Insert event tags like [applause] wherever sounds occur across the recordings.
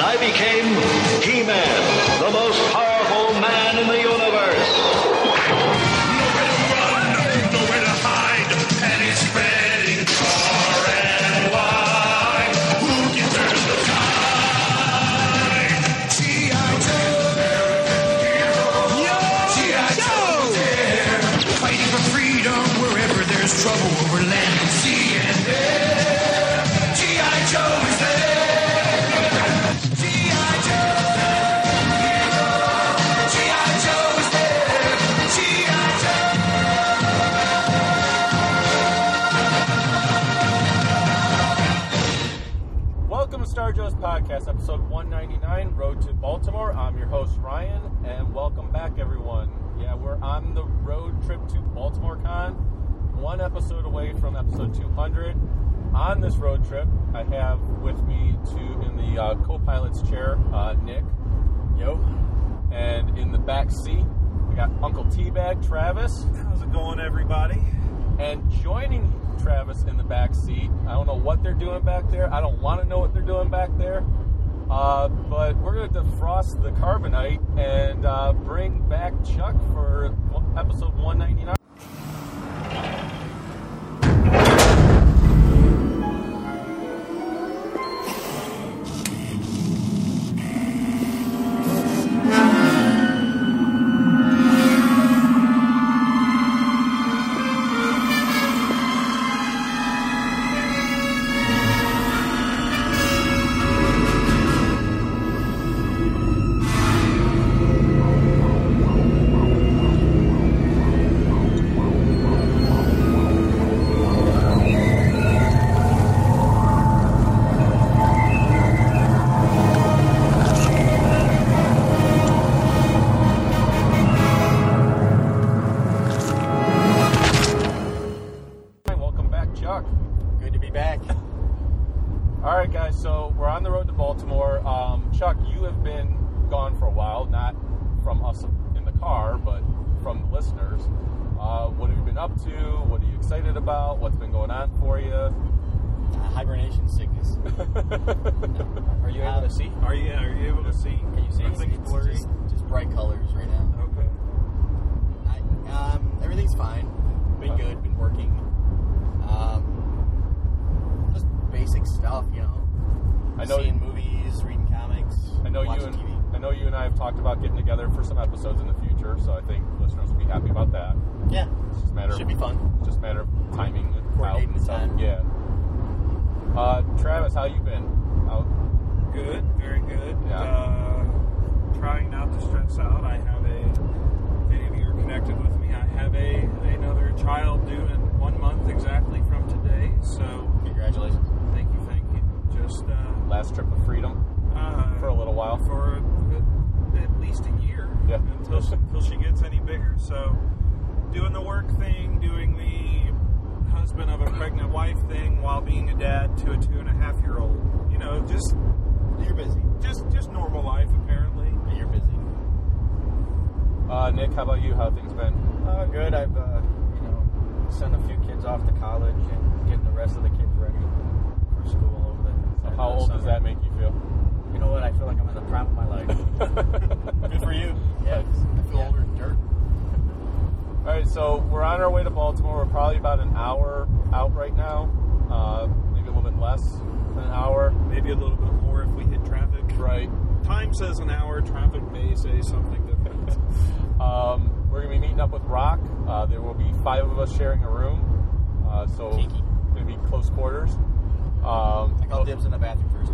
And I became He-Man, the Podcast, episode 199, Road to Baltimore. I'm your host, Ryan, and welcome back, everyone. Yeah, we're on the road trip to Baltimore Con, one episode away from episode 200. On this road trip, I have with me two in the uh, co pilot's chair, uh, Nick. Yo. And in the back seat, we got Uncle Teabag, Travis. How's it going, everybody? And joining Travis in the back seat, I don't know what they're doing back there. I don't want to know what they're doing back there. Uh, but we're going to defrost the carbonite and uh, bring back Chuck for episode 199. To? What are you excited about? What's been going on for you? Uh, hibernation sickness. [laughs] Are you able to see? Are you are you able to see? Can you see? Everything's It's blurry. Just, just bright colors right now. Okay. I, um, everything's fine. Been good. Been working. Um, just basic stuff, you know. I know. Seeing movies, reading comics. I know you and TV. I know you and I have talked about getting together for some episodes in the future. So I think listeners will be happy about that. Yeah, It's just a matter should of, be fun. Just a matter of timing and Coordinating and the time. Yeah. Uh, Travis, how you been? How, Good. Very good. Yeah. Uh, trying not to stress out. I have a. If any of you are connected with me, I have a another child due in one month exactly from today. So Congratulations. thank you, thank you. Just uh, last trip of freedom uh, for a little while. for a, at least a year Yeah. until she, until she gets any bigger. So, doing the work thing, doing the husband of a pregnant wife thing, while being a dad to a two and a half year old. You know, just You're busy. just just normal life apparently. You're busy. Uh, Nick, how about you? How things been? Uh, good. I've uh, you know sent a few kids off to college and getting the rest of the kids ready for school over the. So how of the old does that make you feel? You know what? I feel like I'm in the prime of my life. [laughs] Good for you. Yeah. I feel Yeah. older than dirt. All right, so we're on our way to Baltimore. We're probably about an hour out right now, uh, maybe a little bit less than an hour. Maybe a little bit more if we hit traffic. Right. Time says an hour. Traffic may say something different. [laughs] Um, we're gonna be meeting up with Rock. Uh, there will be five of us sharing a room, uh, so Kinky. gonna be close quarters. Um, I call dibs in the bathroom first.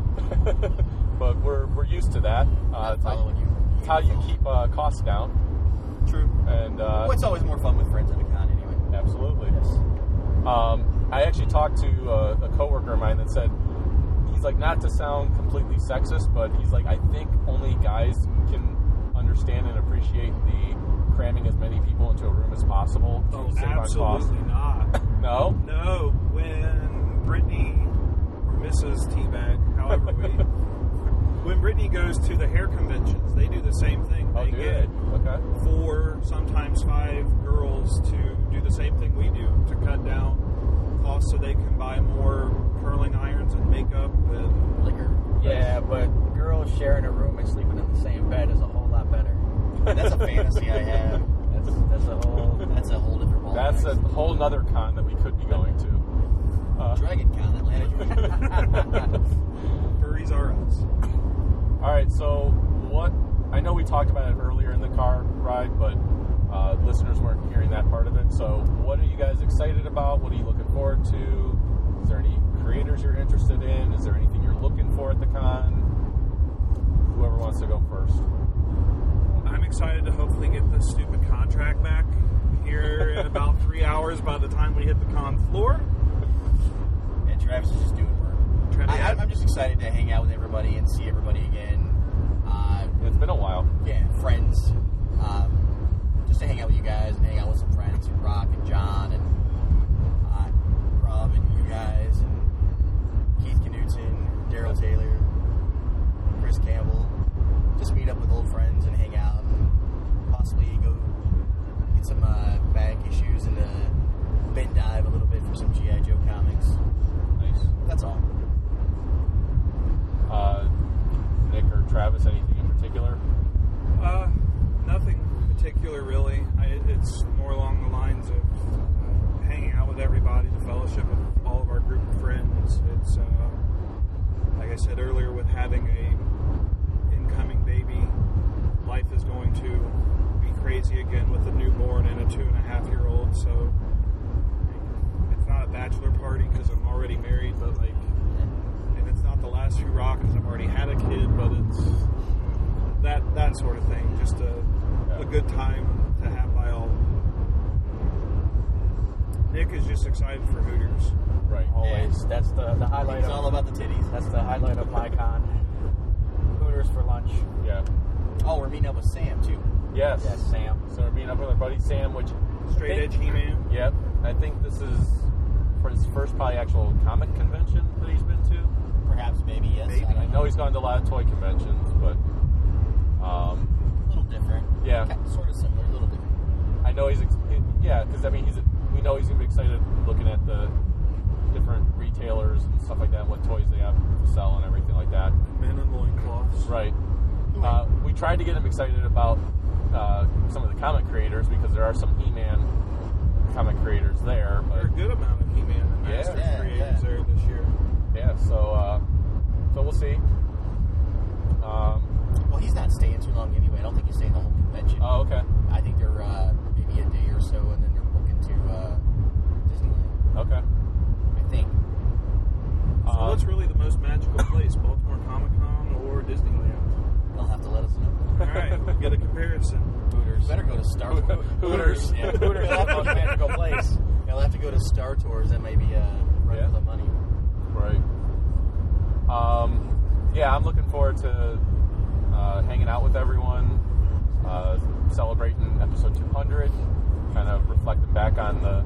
[laughs] but we're we're used to that. Uh, it's how, you. it's how you keep uh, costs down, True. and uh, Well, it's always more fun with friends at a con anyway. absolutely. Um, I actually talked to a, a coworker of mine that said he's like not to sound completely sexist, but he's like I think only guys can understand and appreciate the cramming as many people into a room as possible to Oh, save on absolutely not. [laughs] No, No, when Brittany or Mrs. Teabag, however we, [laughs] when Brittany goes to the hair conventions, they do the same thing. oh, They do get they? Okay, four, sometimes five girls to do the same thing we do to cut down costs so they can buy more curling irons and makeup and Liquor. Yeah, but girls sharing a room and sleeping in the same bed is a whole lot better. That's a fantasy I have. That's that's a whole. That's a whole different ball. that's a whole nother con that we could be going to. Uh, Dragon Con, Atlanta, [laughs] furries are us. All right, so what? I know we talked about it earlier in the car ride, but uh, listeners weren't hearing that part of it. So, what are you guys excited about? What are you looking forward to? Is there any creators you're interested in? Is there anything you're looking for at the con? Whoever wants to go first. I'm excited to hopefully get this stupid contract back here in [laughs] about three hours by the time we hit the con floor. and Travis is just doing work. Trying I, I'm- I'm just excited to hang out with everybody and see everybody again. Uh, It's been a while. yeah, friends. Um, just to hang out with you guys and hang out with some friends and Rock and John and uh, Rob and you guys and Keith Knutson, Daryl Taylor, Chris Campbell. Just meet up with old friends and hang out and possibly go get some uh, back issues and uh, bend dive a little bit for some G.I. Joe comics. Nice. That's all. Uh, Nick or Travis, anything in particular? Uh, nothing particular really. I, it's more along the lines of uh, hanging out with everybody, the fellowship of all of our group of friends. It's uh, like I said earlier, with having a incoming baby, life is going to be crazy again with a newborn and a two and a half year old. So it's not a bachelor party because I'm already married, but like, and not the last few because I've already had a kid, but it's that that sort of thing. Just a, a good time to have by all. Nick is just excited for Hooters. Right. Always. That's the the highlight. It's of, all about the titties. That's the highlight of my con. Hooters for lunch. Yeah. Oh, we're meeting up with Sam too. Yes. Yes, Sam. So we're meeting up with our buddy Sam, which Straight edge He Man. Yep. I think this is for his first probably actual comic convention that he's been to. Perhaps, maybe yes. Maybe. I don't I know he's gone to a lot of toy conventions, but um, A little different. Yeah. Kind- Sort of similar, a little different. I know he's ex- yeah, because I mean he's we know he's gonna be excited looking at the different retailers and stuff like that, and what toys they have to sell and everything like that. Men in loincloths. Right. Uh, we tried to get him excited about uh, some of the comic creators because there are some He-Man comic creators there, There are a good amount of He Man and Yeah. Masters Yeah, creators yeah. there this year. Yeah, so uh, so we'll see. Um, Well, he's not staying too long anyway. I don't think he's staying the whole convention. oh, okay, I think they're uh, maybe a day or so, and then they're booking to uh, Disneyland. okay. I think. So Um, what's really the most magical place, Baltimore Comic Con or Disneyland? They'll have to let us know. All right, we'll get a comparison. Hooters. Better go to Star Tours. Hooters. Yeah. Hooters is the most magical place. They'll have to go to Star Tours. That may be uh, run Yeah. for the money. Right. Um, yeah, I'm looking forward to uh, hanging out with everyone, uh, celebrating episode 200, kind of reflecting back on the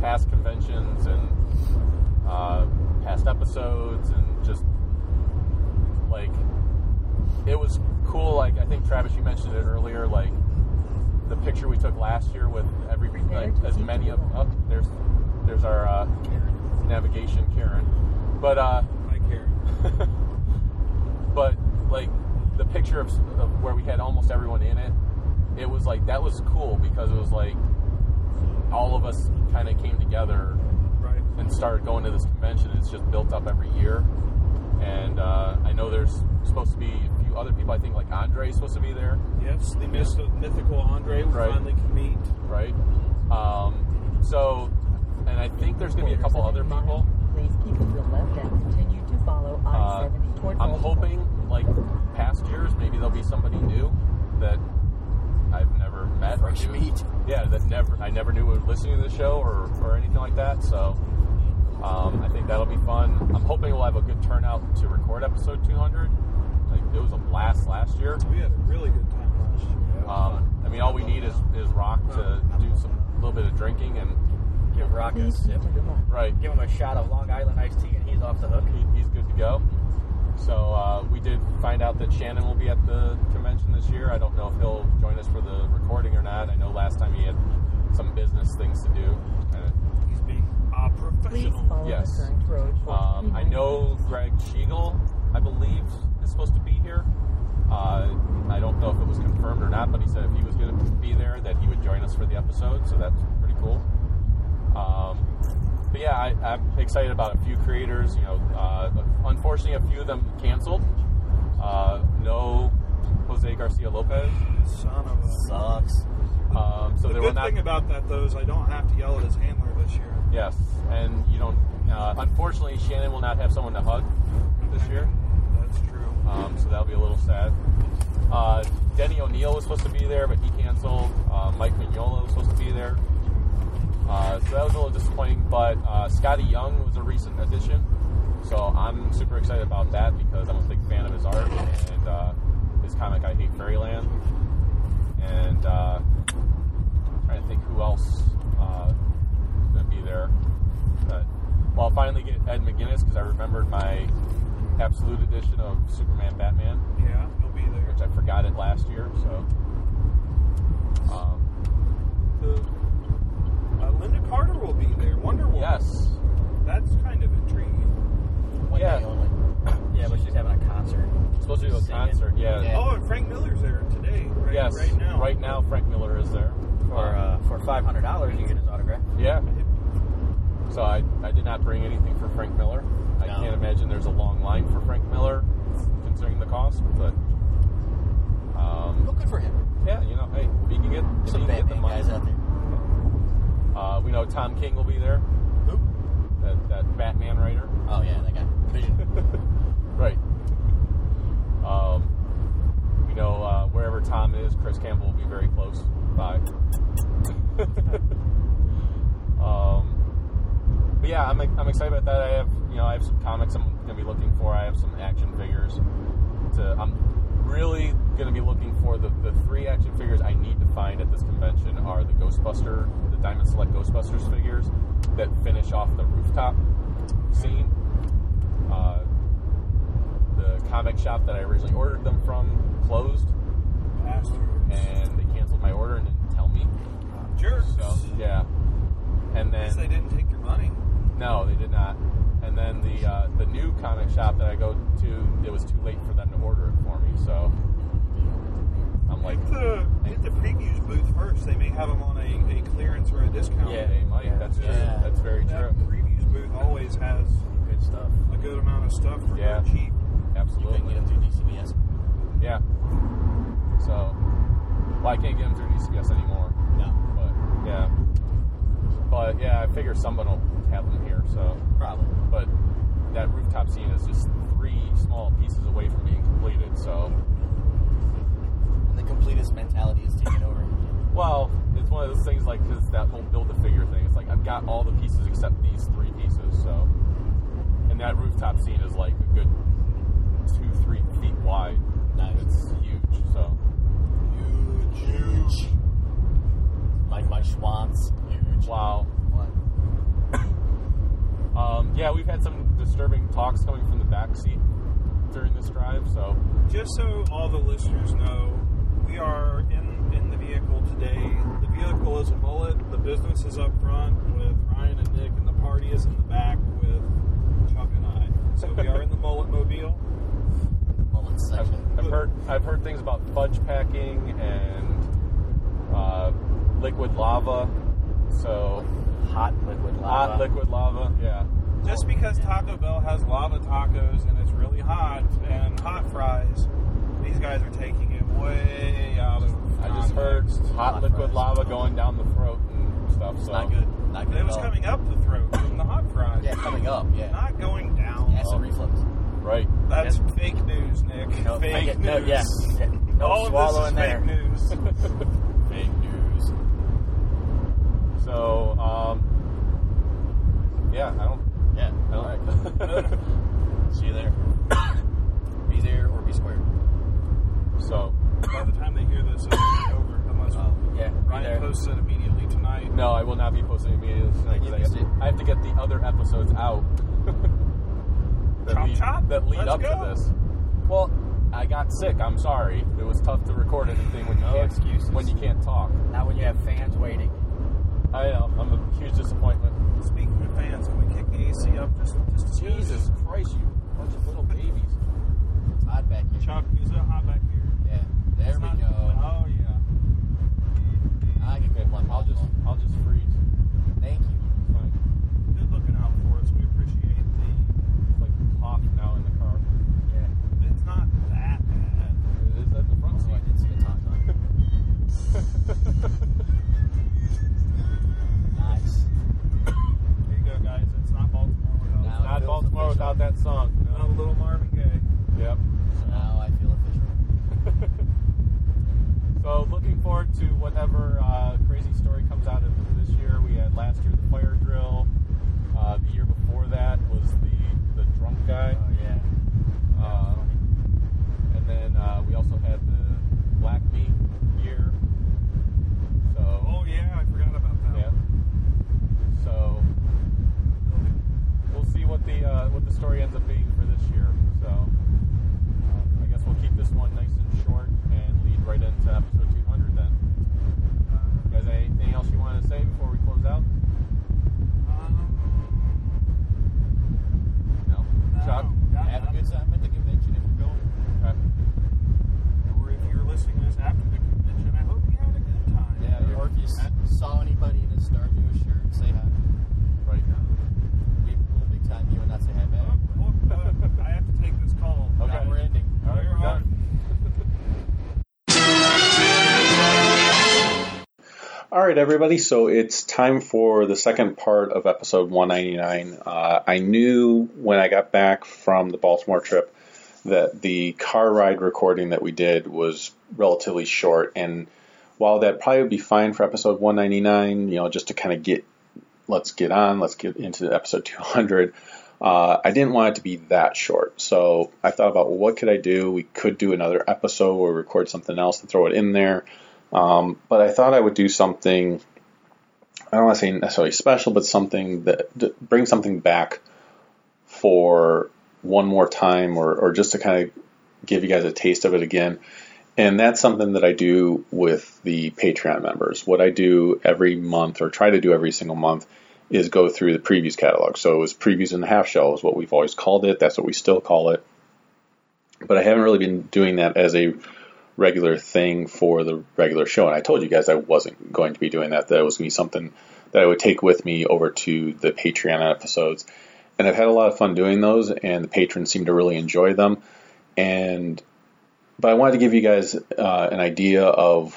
past conventions and uh, past episodes, and just like it was cool. Like I think Travis, you mentioned it earlier. Like the picture we took last year with every like as many of up there's there's our uh, navigation Karen, but uh, Hi, Karen. [laughs] but like the picture of, of where we had almost everyone in it, it was like that was cool because it was like all of us kind of came together Right. and started going to this convention. It's just built up every year. And uh, I know there's supposed to be a few other people. I think like Andre's supposed to be there, Yes, the myth- mythical Andre we Right. finally can meet. right? Um, so, and I think there's going to be a couple other people. Please keep to the left and continue to follow Uh, I-70 toward I'm hoping, like past years, maybe there'll be somebody new that I've never met or Fresh knew. meat. Yeah, that never I never knew was listening to the show or, or anything like that. So um, I think that'll be fun. I'm hoping we'll have a good turnout to record episode 200. Like it was a blast last year. We had a really good time last year. Um, I mean, all we need is, is Rock to do some a little bit of drinking and Give Rock a sip. to the left. right. Give him a shot of Long Island iced tea, and he's off the hook. he, he's good to go. So uh, we did find out that Shannon will be at the convention this year. I don't know if he'll join us for the recording or not. I know last time he had some business things to do. And, He's being uh, professional. Yes. the current road. for um, I P90. know Greg Schigiel, I believe, is supposed to be here. Uh, I don't know if it was confirmed or not, but he said if he was going to be there, that he would join us for the episode. So that's pretty cool. Um, but yeah, I, I'm excited about a few creators. You know, uh, unfortunately, a few of them canceled. Uh, no Jose Garcia Lopez. Son of a. Sucks. Um, so the there good were not. thing about that, though, is I don't have to yell at his handler this year. yes, and you don't. Uh, unfortunately, Shannon will not have someone to hug this year. That's true. Um, so that'll be a little sad. Uh, Denny O'Neil was supposed to be there, but he canceled. Uh, Mike Mignola was supposed to be there. Uh, so that was a little disappointing, but uh, Skottie Young was a recent addition. So I'm super excited about that because I'm a big fan of his art and uh, his comic I Hate Fairyland. And uh, trying to think who else uh, is going to be there. But, well, I'll finally get Ed McGuinness because I remembered my Absolute Edition of Superman Batman Yeah, he'll be there. which I forgot it last year. So, um, The, uh, Lynda Carter will be there. Wonder Woman. yes, That's kind of intriguing. One Yeah. day only. [coughs] Yeah, but she's having a concert. supposed to do a Singing. concert. Yeah. Yeah. Oh, and Frank Miller's there today. Right, Yes. Right now. Right now, Frank Miller is there. For uh, for five hundred dollars, you get his autograph. Yeah. So I, I did not bring anything for Frank Miller. I No. can't imagine there's a long line for Frank Miller, considering the cost. But Well, um, good for him. yeah, you know, hey, if you can get, if Some you can get the Batman money. guys out there. Uh, we know Tom King will be there. Who? That, that Batman writer. Oh yeah, that guy. Vision. [laughs] Right. Um, we know uh, wherever Tom is, Chris Campbell will be very close by. [laughs] um, but yeah, I'm, I'm excited about that. I have you know I have some comics I'm going to be looking for. I have some action figures. To I'm really going to be looking for the, the three action figures I need to find at this convention are the Ghostbuster, Diamond Select Ghostbusters figures that finish off the rooftop scene. Uh, the comic shop that I originally ordered them from closed, Bastards. and they canceled my order and didn't tell me. Jerks. So yeah, and Guess they didn't take your money. no, they did not. And then the uh, the new comic shop that I go to, it was too late for them to order it for me. So like, Hit the, hit the previews booth first. They may have them on a, a clearance or a discount. yeah, they might. That's true. Yeah. That's very That true. previews booth always has Good stuff. a good amount of stuff for Yeah. dirt cheap. You Absolutely. can get them through DCBS. Yeah. So, well, I can't get them through DCBS anymore. No, But yeah. But yeah, I figure someone will have them here. So, probably. but that rooftop scene is just three small pieces away from being completed. So, And the completist mentality is taking over. well, it's one of those things like because that whole build a figure thing. It's like I've got all the pieces except these three pieces. So, and that rooftop scene is like a good two, three feet wide. Nice. It's huge. So, Huge. Huge. Like my Schwantz. Huge. wow. What? [coughs] Um, yeah, we've had some disturbing talks coming from the back seat during this drive. So, Just so all the listeners know, we are in, in the vehicle today. The vehicle is a mullet. The business is up front with Ryan and Nick, and the party is in the back with Chuck and I. So we are in the mullet mobile. Mullet I've. I've heard I've heard things about fudge packing and uh, liquid lava. So Hot liquid lava. hot liquid lava. Yeah. Just because Taco Bell has lava tacos and it's really hot and hot fries, these guys are taking it way out of. I just heard hot Hot liquid fries. lava going down the throat and stuff. So not good. Not good It was coming up the throat from the hot fries. Yeah, coming up. Yeah. Not going down. Acid reflux. Right. That's fake news, Nick. No, fake yeah, news. no, yeah, yeah. No All of swallowing this is there. fake news. [laughs] Fake news. So um, yeah, I don't. Yeah. I don't [laughs] See you there. [coughs] be there or be square. so By the time they hear this, it'll be over. Unless Oh, Yeah, Ryan there. posts it immediately tonight. no, I will not be posting immediately tonight. 'cause You I, have, it. I have to get the other episodes out. [laughs] that Chop, lead, chop. that lead Let's up go. to this. Well, I got sick. I'm sorry. It was tough to record anything when you No can't excuses. when you can't talk. Not when you have fans waiting. I know. I'm a huge disappointment. Speaking of fans, can we kick the AC up just just? Jesus Christ, you bunch of little babies. It's hot back here. Chuck, is it hot back here? Yeah. There we go. Oh yeah. I can Okay, put I'll just I'll just freeze. Thank you. It's fine. Good looking out for us. We appreciate the. It's like hot now in the car. Yeah. It's not that bad. It is at the front Oh, I seat. did see a talk Nice. There you go, guys. It's not Baltimore without. Now- Not feels Baltimore official. without that song. Not a No. little Marvin Gaye. Yep. So now I feel official. So looking forward to whatever uh, crazy story comes out of this year. We had last year the fire drill. Uh, the year before that was the the drunk guy. Oh yeah. Uh, and then uh, we also had the black meat year. So Oh yeah, I forgot about that. yeah. So we'll see what the uh, what the story ends up being for this year. So um, I guess we'll keep this one nice and short and lead right into episode 200 then. Uh, You guys, anything else you want to say before we close out? um, No. no, Chuck? got Have a nothing. good time at the convention if you're going. Okay. Or if you're listening to this after the convention, I hope you had a good time. Yeah, or if you s- saw anybody in a Star Joe shirt, say hi. Right. We will big time you and not say hi back. Oh, oh, uh, I have to take this call. Okay. Now we're ending. All right, we're We're done. All right, everybody. So it's time for the second part of episode 199. Uh, I knew when I got back from the Baltimore trip that the car ride recording that we did was relatively short. And while that probably would be fine for episode 199, you know, just to kind of get, let's get on, let's get into episode 200. Uh, I didn't want it to be that short. So I thought about, well, what could I do? We could do another episode or record something else and throw it in there. Um, but I thought I would do something. I don't want to say necessarily special, but something that, bring something back for one more time, or, or just to kind of give you guys a taste of it again. And that's something that I do with the Patreon members. What I do every month, or try to do every single month, is go through the previews catalog. So it was previews and the half shell is what we've always called it. That's what we still call it. But I haven't really been doing that as a regular thing for the regular show. And I told you guys I wasn't going to be doing that. That it was going to be something that I would take with me over to the Patreon episodes. And I've had a lot of fun doing those, and the patrons seem to really enjoy them. And but I wanted to give you guys uh, an idea of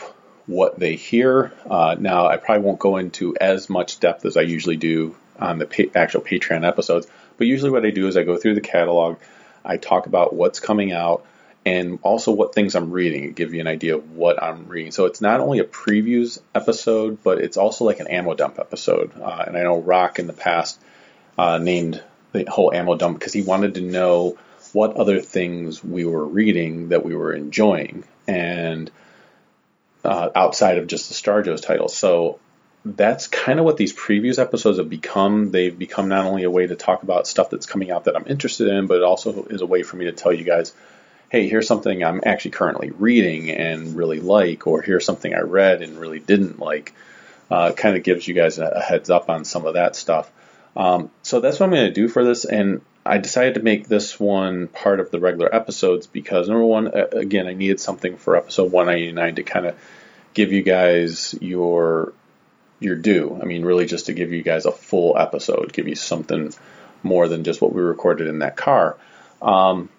what they hear. Uh, now, I probably won't go into as much depth as I usually do on the pa- actual Patreon episodes, but usually what I do is I go through the catalog, I talk about what's coming out, and also what things I'm reading. Give you an idea of what I'm reading. So it's not only a previews episode, but it's also like an ammo dump episode. Uh, and I know Rock in the past uh, named the whole ammo dump because he wanted to know what other things we were reading that we were enjoying, and uh, outside of just the Star Joe's titles. So that's kind of what these previews episodes have become. They've become not only a way to talk about stuff that's coming out that I'm interested in, but it also is a way for me to tell you guys, hey, here's something I'm actually currently reading and really like, or here's something I read and really didn't like. Uh, kind of gives you guys a, a heads up on some of that stuff. Um, so that's what I'm going to do for this, and I decided to make this one part of the regular episodes because number one, again, I needed something for episode 199 to kind of give you guys your your due. I mean, really just to give you guys a full episode, give you something more than just what we recorded in that car. Um,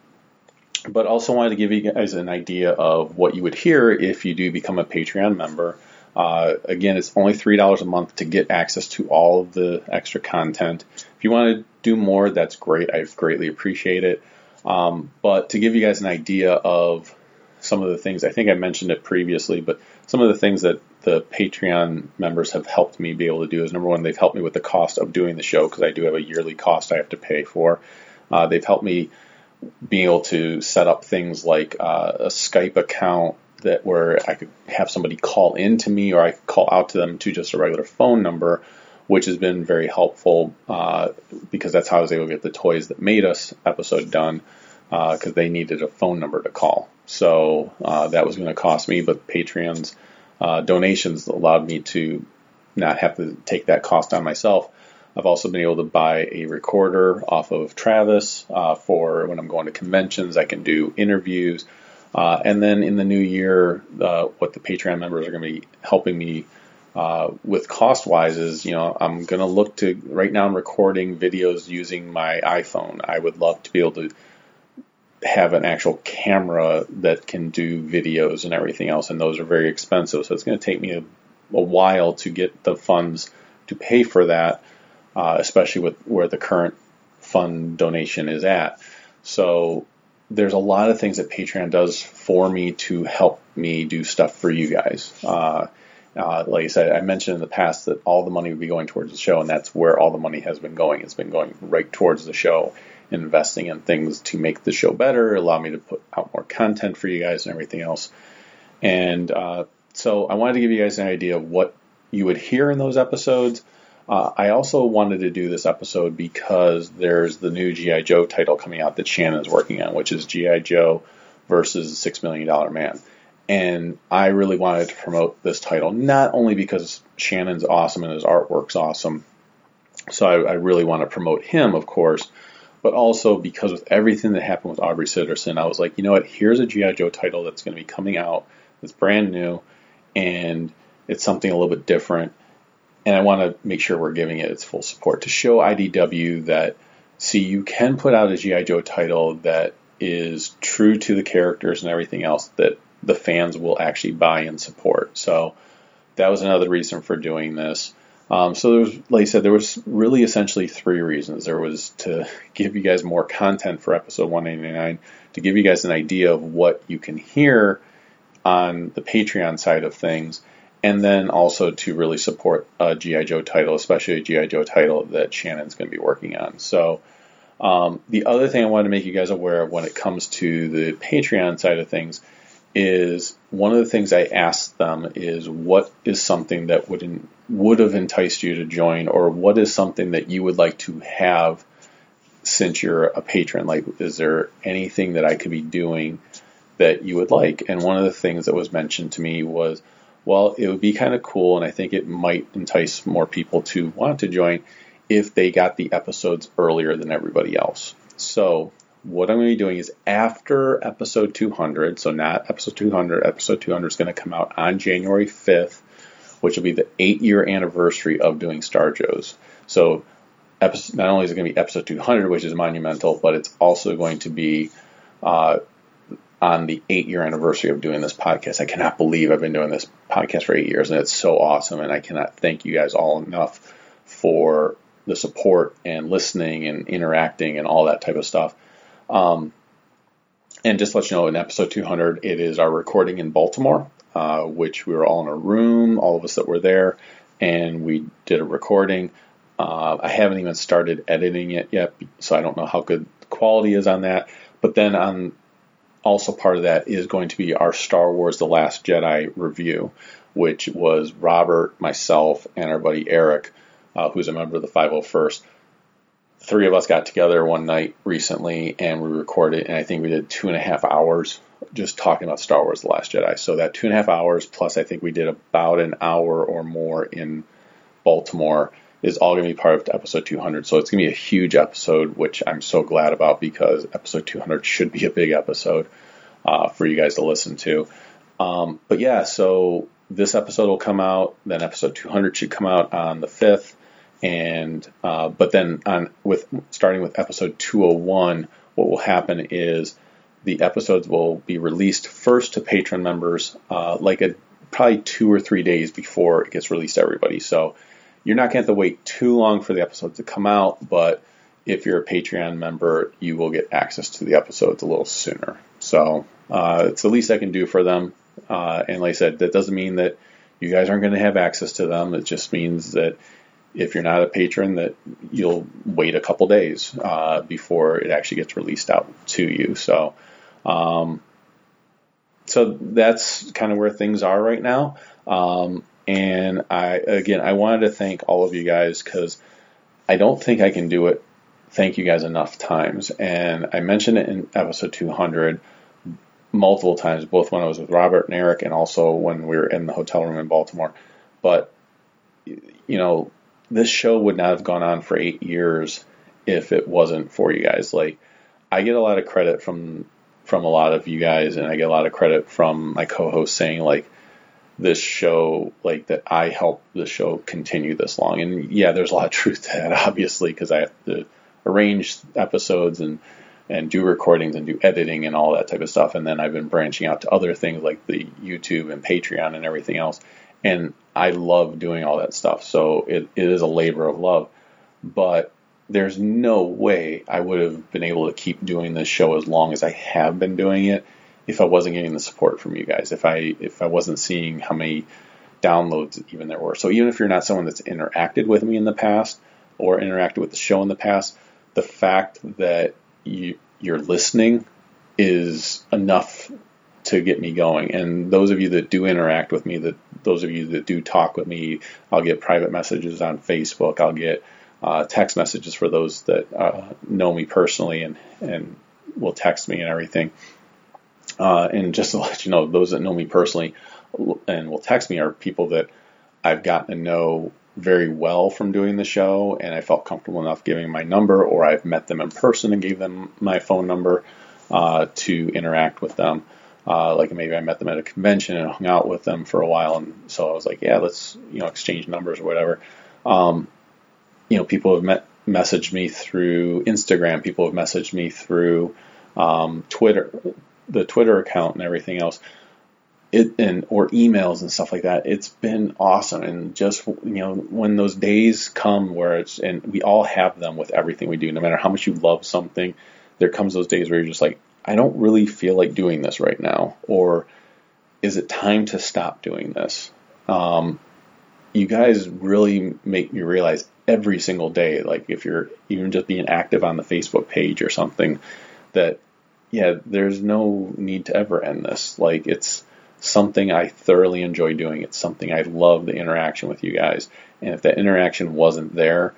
but also wanted to give you guys an idea of what you would hear if you do become a Patreon member. Uh, again, it's only $3 a month to get access to all of the extra content. If you want to do more, that's great. I greatly appreciate it. Um, but to give you guys an idea of some of the things, I think I mentioned it previously, but some of the things that the Patreon members have helped me be able to do is number one, they've helped me with the cost of doing the show because I do have a yearly cost I have to pay for. Uh, they've helped me being able to set up things like uh, a Skype account that where I could have somebody call in to me or I could call out to them to just a regular phone number, which has been very helpful uh, because that's how I was able to get the Toys That Made Us episode done because uh, they needed a phone number to call. So uh, that was going to cost me, but Patreon's uh, donations allowed me to not have to take that cost on myself. I've also been able to buy a recorder off of Travis uh, for when I'm going to conventions. I can do interviews. Uh, and then in the new year, uh, what the Patreon members are going to be helping me uh, with cost wise is, you know, I'm going to look to, right now I'm recording videos using my iPhone. I would love to be able to have an actual camera that can do videos and everything else, and those are very expensive. So it's going to take me a, a while to get the funds to pay for that, uh, especially with where the current fund donation is at. So there's a lot of things that Patreon does for me to help me do stuff for you guys. Uh, uh, like I said, I mentioned in the past that all the money would be going towards the show, and that's where all the money has been going. It's been going right towards the show investing in things to make the show better, allow me to put out more content for you guys and everything else. And uh, so I wanted to give you guys an idea of what you would hear in those episodes. Uh, I also wanted to do this episode because there's the new G.I. Joe title coming out that Shannon is working on, which is G.I. Joe versus Six Million Dollar Man. And I really wanted to promote this title, not only because Shannon's awesome and his artwork's awesome, so I, I really want to promote him, of course, but also because with everything that happened with Aubrey Sitterson, I was like, you know what? Here's a GI Joe title that's going to be coming out. It's brand new, and it's something a little bit different. And I want to make sure we're giving it its full support to show IDW that see you can put out a GI Joe title that is true to the characters and everything else that the fans will actually buy and support. So that was another reason for doing this. Um, so there was, like I said, there was really essentially three reasons. There was to [laughs] give you guys more content for episode 189, to give you guys an idea of what you can hear on the Patreon side of things, and then also to really support a GI Joe title, especially a GI Joe title that Shannon's going to be working on. So. Um, the other thing I wanted to make you guys aware of when it comes to the Patreon side of things is one of the things I asked them is what is something that would in, would have enticed you to join, or what is something that you would like to have since you're a patron? Like, is there anything that I could be doing that you would like? And one of the things that was mentioned to me was, well, it would be kind of cool, and I think it might entice more people to want to join if they got the episodes earlier than everybody else. So, what I'm going to be doing is after episode 200, so not episode 200, episode 200 is going to come out on January 5th which will be the eight year anniversary of doing Star Joes. So, episode, not only is it going to be episode 200, which is monumental, but it's also going to be uh, on the eight year anniversary of doing this podcast. I cannot believe I've been doing this podcast for eight years, and it's so awesome. And I cannot thank you guys all enough for the support and listening and interacting and all that type of stuff. Um, and just let you know, in episode 200, it is our recording in Baltimore uh, which we were all in a room, all of us that were there, and we did a recording. Uh, I haven't even started editing it yet, so I don't know how good the quality is on that. But then on also part of that is going to be our Star Wars: The Last Jedi review, which was Robert, myself, and our buddy Eric, uh, who's a member of the 501st. Three of us got together one night recently and we recorded, and I think we did two and a half hours just talking about Star Wars: The Last Jedi. So that two and a half hours plus, I think we did about an hour or more in Baltimore is all going to be part of episode 200. So it's going to be a huge episode, which I'm so glad about because episode 200 should be a big episode uh, for you guys to listen to. Um, but yeah, so this episode will come out, then episode 200 should come out on the 5th, and uh, but then on with starting with episode 201, what will happen is the episodes will be released first to patron members, uh, like a probably two or three days before it gets released to everybody. So you're not going to have to wait too long for the episode to come out, but if you're a Patreon member, you will get access to the episodes a little sooner. So uh, it's the least I can do for them. Uh, and like I said, that doesn't mean that you guys aren't going to have access to them. It just means that if you're not a patron, that you'll wait a couple days uh, before it actually gets released out to you. So, um, so that's kind of where things are right now. Um, and I again, I wanted to thank all of you guys because I don't think I can do it. Thank you guys enough times, and I mentioned it in episode 200 multiple times, both when I was with Robert and Eric, and also when we were in the hotel room in Baltimore. But you know, this show would not have gone on for eight years if it wasn't for you guys. Like, I get a lot of credit from from a lot of you guys, and I get a lot of credit from my co-host saying like this show, like that I helped the show continue this long. And yeah, there's a lot of truth to that, [laughs] obviously, because I have to arrange episodes and and do recordings and do editing and all that type of stuff. And then I've been branching out to other things like the YouTube and Patreon and everything else. And I love doing all that stuff. So it, it is a labor of love. But there's no way I would have been able to keep doing this show as long as I have been doing it if I wasn't getting the support from you guys. If I if I wasn't seeing how many downloads even there were. So even if you're not someone that's interacted with me in the past or interacted with the show in the past, the fact that you, you're listening is enough to get me going. And those of you that do interact with me, that those of you that do talk with me, I'll get private messages on Facebook. I'll get uh, text messages for those that uh, know me personally and and will text me and everything. Uh, and just to [laughs] let you know, those that know me personally and will text me are people that I've gotten to know very well from doing the show, and I felt comfortable enough giving my number, or I've met them in person and gave them my phone number uh, to interact with them. Uh, like maybe I met them at a convention and hung out with them for a while, and so I was like, yeah, let's you know exchange numbers or whatever. Um, you know, people have met messaged me through Instagram. People have messaged me through um, Twitter, the Twitter account, and everything else it and or emails and stuff like that. It's been awesome, and just you know when those days come where it's and we all have them with everything we do. No matter how much you love something, there comes those days where you're just like, I don't really feel like doing this right now, or is it time to stop doing this? Um, you guys really make me realize every single day, like if you're even just being active on the Facebook page or something, that yeah, there's no need to ever end this. Like it's something I thoroughly enjoy doing. It's something I love the interaction with you guys. And if that interaction wasn't there,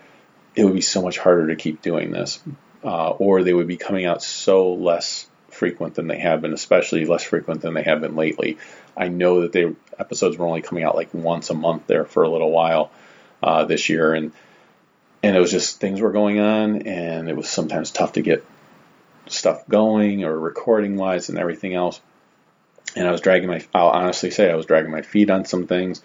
it would be so much harder to keep doing this. Uh, or they would be coming out so less frequent than they have been, especially less frequent than they have been lately. I know that they episodes were only coming out like once a month there for a little while uh, this year, and and it was just things were going on, and it was sometimes tough to get stuff going or recording wise and everything else and I was dragging my I'll honestly say I was dragging my feet on some things,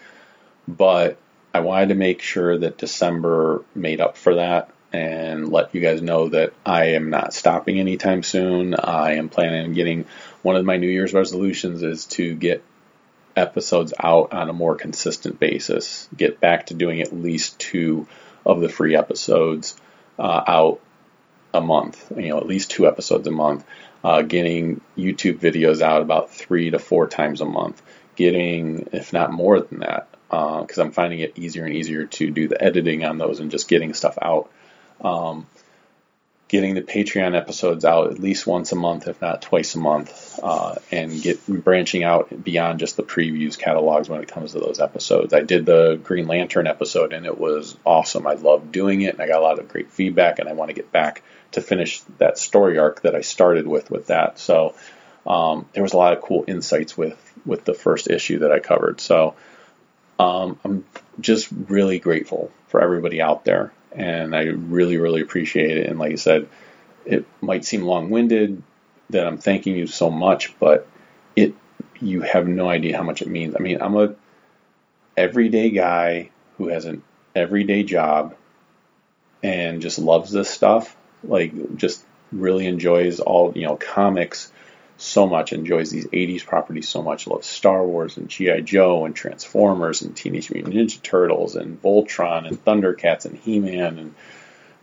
but I wanted to make sure that December made up for that and let you guys know that I am not stopping anytime soon. I am planning on getting one of my New Year's resolutions is to get episodes out on a more consistent basis. Get back to doing at least two of the free episodes uh, out a month. You know, at least two episodes a month uh, getting YouTube videos out about three to four times a month, getting, if not more than that, because uh, I'm finding it easier and easier to do the editing on those and just getting stuff out. Um, getting the Patreon episodes out at least once a month, if not twice a month, uh, and get branching out beyond just the previews catalogs when it comes to those episodes. I did the Green Lantern episode and it was awesome. I loved doing it and I got a lot of great feedback and I want to get back to finish that story arc that I started with with that. So um, there was a lot of cool insights with with the first issue that I covered. So um, I'm just really grateful for everybody out there, and I really really appreciate it. And like I said, it might seem long winded that I'm thanking you so much, but it you have no idea how much it means. I mean, I'm a everyday guy who has an everyday job and just loves this stuff, like just really enjoys all you know comics so much, enjoys these '80s properties so much, loves Star Wars and GI Joe and Transformers and Teenage Mutant Ninja Turtles and Voltron and Thundercats and He-Man and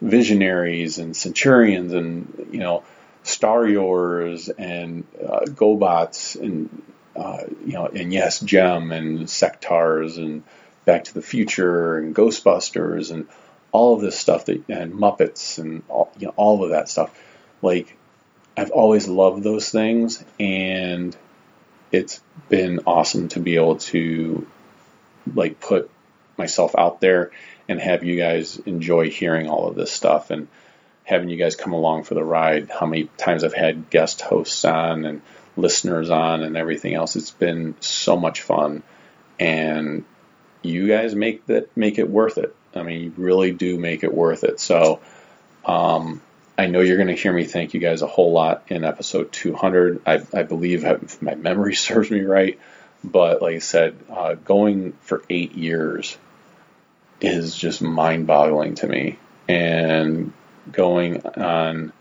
Visionaries and Centurions and you know Starriors and uh, GoBots and uh, you know and yes Jem and Sectaurs and Back to the Future and Ghostbusters and all of this stuff that and Muppets and all, you know all of that stuff. Like I've always loved those things and it's been awesome to be able to like put myself out there and have you guys enjoy hearing all of this stuff and having you guys come along for the ride. How many times I've had guest hosts on and listeners on and everything else. It's been so much fun and you guys make that make it worth it. I mean, you really do make it worth it. So, um, I know you're going to hear me thank you guys a whole lot in episode 200. I, I believe if my memory [laughs] serves me right, but like I said, uh, going for eight years is just mind-boggling to me, and going on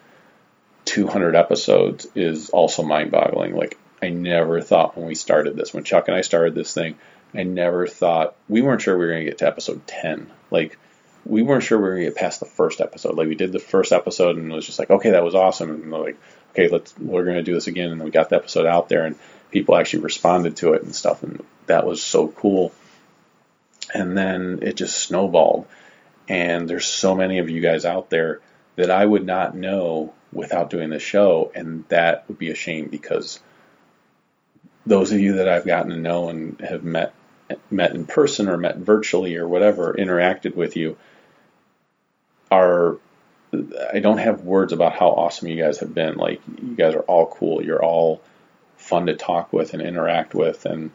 200 episodes is also mind-boggling. Like I never thought when we started this, when Chuck and I started this thing, I never thought we weren't sure we were going to get to episode 10. Like we weren't sure we were going to get past the first episode. Like we did the first episode and it was just like, okay, that was awesome. And like, okay, let's we're going to do this again. And we got the episode out there and people actually responded to it and stuff. And that was so cool. And then it just snowballed. And there's so many of you guys out there that I would not know without doing the show. And that would be a shame because those of you that I've gotten to know and have met met in person or met virtually or whatever, interacted with you, are I don't have words about how awesome you guys have been. Like you guys are all cool. You're all fun to talk with and interact with, and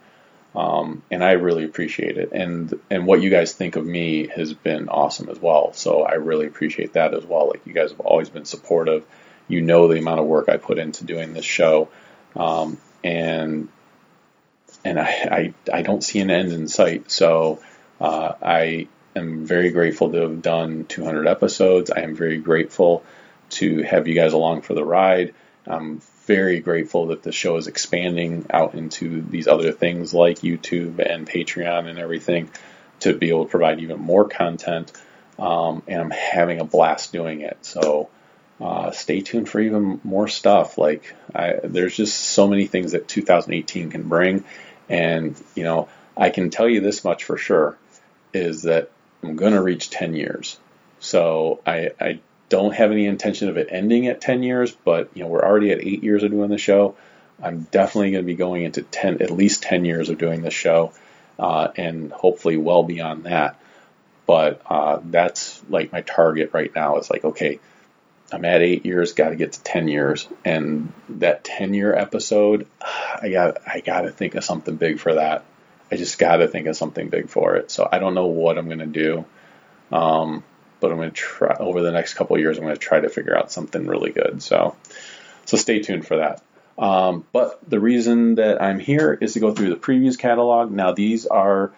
um, and I really appreciate it. And and what you guys think of me has been awesome as well. So I really appreciate that as well. Like you guys have always been supportive. You know the amount of work I put into doing this show, um, and and I, I, I don't see an end in sight. So uh, I am very grateful to have done 200 episodes. I am very grateful to have you guys along for the ride. I'm very grateful that the show is expanding out into these other things like YouTube and Patreon and everything to be able to provide even more content. Um, and I'm having a blast doing it. So uh, stay tuned for even more stuff. Like I, there's just so many things that 2018 can bring and, you know, I can tell you this much for sure is that I'm going to reach 10 years. So I, I don't have any intention of it ending at 10 years, but, you know, we're already at eight years of doing the show. I'm definitely going to be going into 10, at least 10 years of doing this show, uh, and hopefully well beyond that. But uh, that's like my target right now. Is like, okay, I'm at eight years, got to get to 10 years. And that 10 year episode, [sighs] I got, I got to think of something big for that. I just got to think of something big for it. So I don't know what I'm going to do. Um, but I'm going to try over the next couple years, I'm going to try to figure out something really good. So, so stay tuned for that. Um, but the reason that I'm here is to go through the previews catalog. Now, these are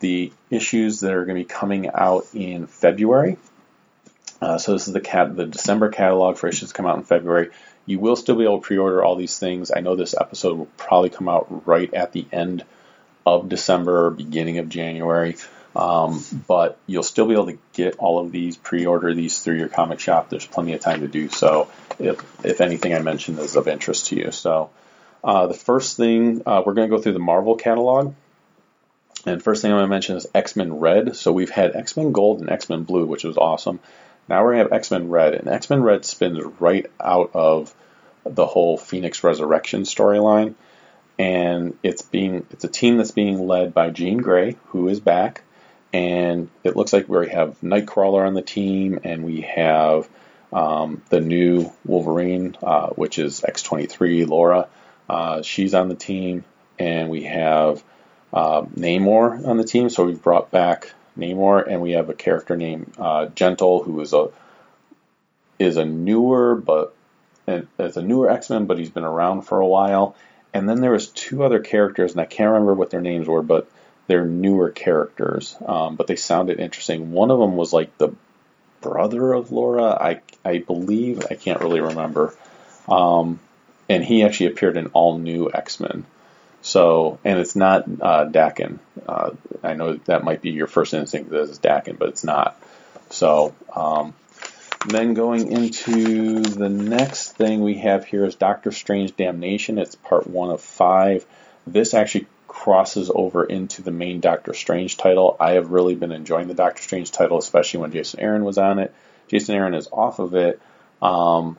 the issues that are going to be coming out in February. Uh, so this is the cat the December catalog for issues come out in February. You will still be able to pre-order all these things. I know this episode will probably come out right at the end of December or beginning of January. Um, but you'll still be able to get all of these, pre-order these through your comic shop. There's plenty of time to do so. If, if anything I mentioned is of interest to you. So uh, the first thing uh, we're going to go through the Marvel catalog. And first thing I'm going to mention is X-Men Red. So we've had X-Men Gold and X-Men Blue, which was awesome. Now to have X Men Red, and X Men Red spins right out of the whole Phoenix Resurrection storyline. And it's being it's a team that's being led by Jean Grey, who is back, and it looks like we have Nightcrawler on the team, and we have um, the new Wolverine, uh, which is X23, Laura. Uh, she's on the team, and we have uh, Namor on the team. So we've brought back Namor, and we have a character named uh, Gentle, who is a is a newer but is a newer X Men, but he's been around for a while. And then there was two other characters, and I can't remember what their names were, but they're newer characters, um, but they sounded interesting. One of them was like the brother of Laura, I I believe. I can't really remember. Um, and he actually appeared in all new X Men. So, and it's not uh, Daken. Uh, I know that might be your first instinct that it's Daken, but it's not. So, um, then going into the next thing we have here is Doctor Strange Damnation. It's part one of five. This actually crosses over into the main Doctor Strange title. I have really been enjoying the Doctor Strange title, especially when Jason Aaron was on it. Jason Aaron is off of it, um,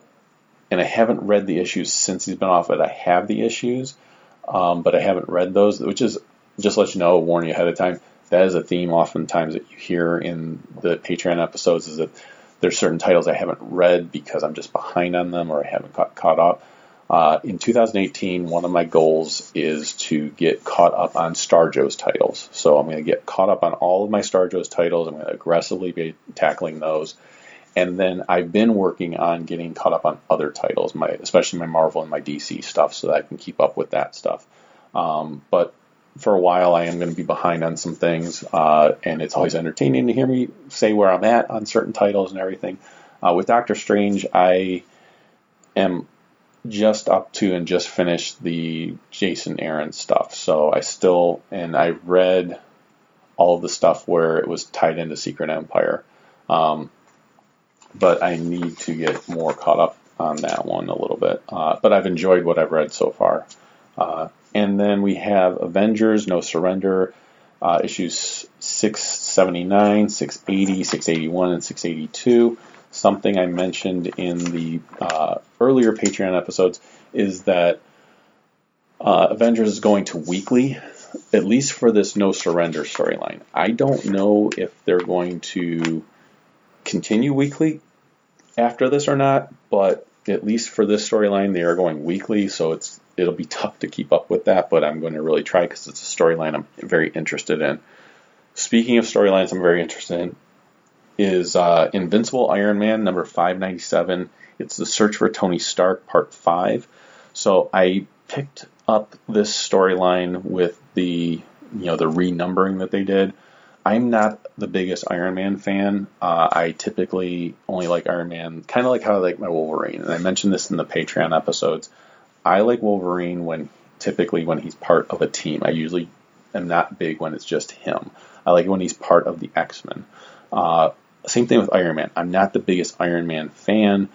and I haven't read the issues since he's been off it. I have the issues, um, but I haven't read those, which is just let you know, warn you ahead of time. That is a theme oftentimes that you hear in the Patreon episodes is that there's certain titles I haven't read because I'm just behind on them or I haven't got caught up. Uh, in 2018, one of my goals is to get caught up on StarJoe's titles. So I'm going to get caught up on all of my StarJoe's titles. I'm going to aggressively be tackling those. And then I've been working on getting caught up on other titles, my especially my Marvel and my DC stuff, so that I can keep up with that stuff. Um, but for a while, I am going to be behind on some things, uh, and it's always entertaining to hear me say where I'm at on certain titles and everything. Uh, with Doctor Strange, I am just up to and just finished the Jason Aaron stuff. So I still, and I read all of the stuff where it was tied into Secret Empire. Um, but I need to get more caught up on that one a little bit. Uh, but I've enjoyed what I've read so far. Uh, and then we have Avengers No Surrender, uh, issues 679, 680, 681, and 682 something I mentioned in the uh, earlier Patreon episodes is that uh, Avengers is going to weekly, at least for this No Surrender storyline. I don't know if they're going to continue weekly after this or not, but at least for this storyline, they are going weekly, so it's it'll be tough to keep up with that. But I'm going to really try because it's a storyline I'm very interested in. Speaking of storylines, I'm very interested in is uh, Invincible Iron Man number 597. It's the Search for Tony Stark part 5. So I picked up this storyline with the you know the renumbering that they did. I'm not the biggest Iron Man fan. Uh, I typically only like Iron Man, kind of like how I like my Wolverine. And I mentioned this in the Patreon episodes. I like Wolverine when typically when he's part of a team. I usually am not big when it's just him. I like when he's part of the X Men. Uh, same thing with Iron Man. I'm not the biggest Iron Man fan,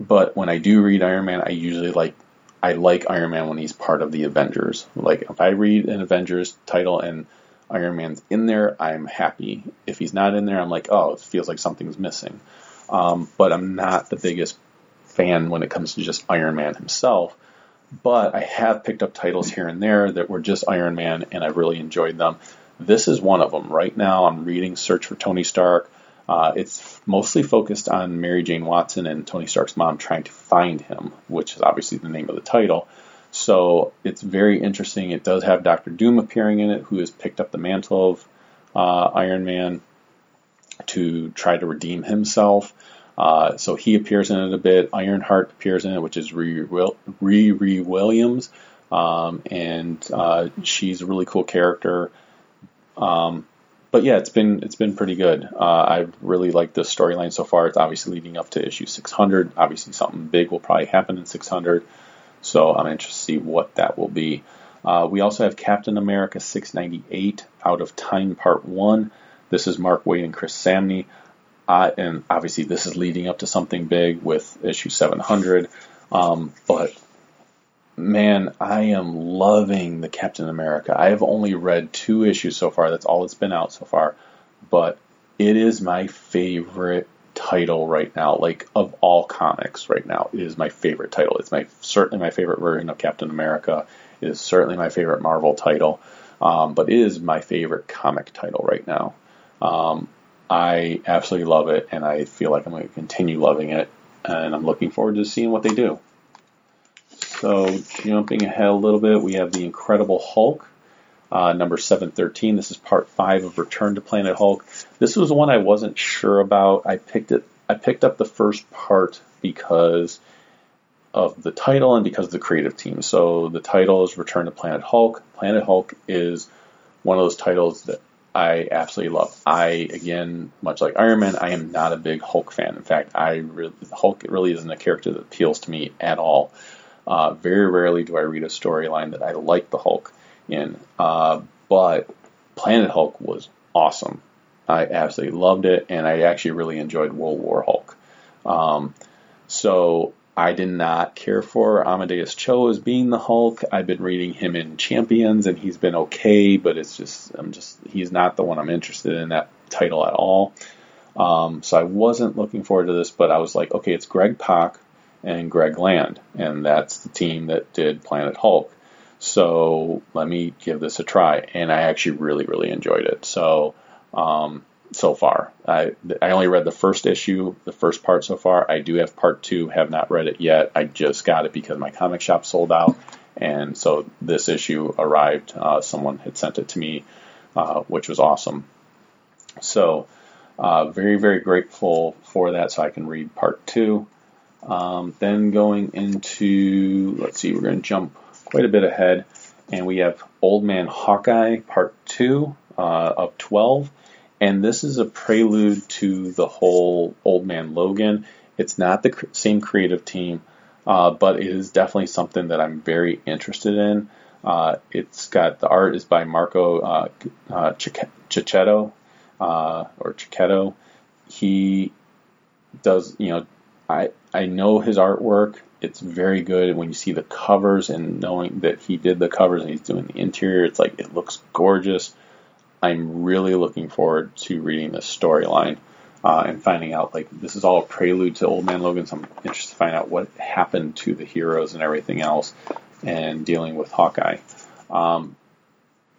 but when I do read Iron Man, I usually like I like Iron Man when he's part of the Avengers. Like if I read an Avengers title and Iron Man's in there, I'm happy. If he's not in there, I'm like, oh, it feels like something's missing. Um, but I'm not the biggest fan when it comes to just Iron Man himself. But I have picked up titles here and there that were just Iron Man, and I've really enjoyed them. This is one of them. Right now, I'm reading Search for Tony Stark. Uh, it's mostly focused on Mary Jane Watson and Tony Stark's mom trying to find him, which is obviously the name of the title. So it's very interesting. It does have Doctor Doom appearing in it, who has picked up the mantle of uh, Iron Man to try to redeem himself. Uh, so he appears in it a bit. Ironheart appears in it, which is Riri Williams, um, and uh, she's a really cool character. Um, but yeah, it's been it's been pretty good. Uh, I really like the storyline so far. It's obviously leading up to issue 600. Obviously, something big will probably happen in 600. So I'm interested to see what that will be. Uh, we also have Captain America 698 out of Time Part 1. This is Mark Waid and Chris Samnee. Uh, and obviously, this is leading up to something big with issue 700. Um, but man, I am loving the Captain America. I have only read two issues so far. That's all that's been out so far. But it is my favorite title right now. Like of all comics right now, it is my favorite title. It's my certainly my favorite version of Captain America. It is certainly my favorite Marvel title. Um, but it is my favorite comic title right now. Um, I absolutely love it, and I feel like I'm going to continue loving it, and I'm looking forward to seeing what they do. So, jumping ahead a little bit, we have the Incredible Hulk, uh, number 713. This is part five of Return to Planet Hulk. This was one I wasn't sure about. I picked it. I picked up the first part because of the title and because of the creative team. So the title is Return to Planet Hulk. Planet Hulk is one of those titles that I absolutely love. I again, much like Iron Man, I am not a big Hulk fan. In fact, I really, Hulk really isn't a character that appeals to me at all. Uh, very rarely do I read a storyline that I like the Hulk in, uh, but Planet Hulk was awesome. I absolutely loved it, and I actually really enjoyed World War Hulk. Um, so I did not care for Amadeus Cho as being the Hulk. I've been reading him in Champions, and he's been okay, but it's just I'm just he's not the one I'm interested in that title at all. Um, so I wasn't looking forward to this, but I was like, okay, it's Greg Pak and Greg Land, and that's the team that did Planet Hulk. So let me give this a try, and I actually really really enjoyed it. So um, so far. I I only read the first issue, the first part so far. I do have part two, have not read it yet. I just got it because my comic shop sold out, and so this issue arrived. Uh, someone had sent it to me, uh, which was awesome. So uh, very very grateful for that, so I can read part two. Um, then going into let's see, we're going to jump quite a bit ahead, and we have Old Man Hawkeye part two uh, of twelve and this is a prelude to the whole Old Man Logan. It's not the same creative team, uh, but it is definitely something that I'm very interested in. Uh, it's got the art is by Marco uh, uh, Checchetto uh, or Checchetto. He does, you know, I I know his artwork. It's very good when you see the covers and knowing that he did the covers and he's doing the interior. It's like it looks gorgeous. I'm really looking forward to reading this storyline uh, and finding out like this is all a prelude to Old Man Logan. So I'm interested to find out what happened to the heroes and everything else, and dealing with Hawkeye. Um,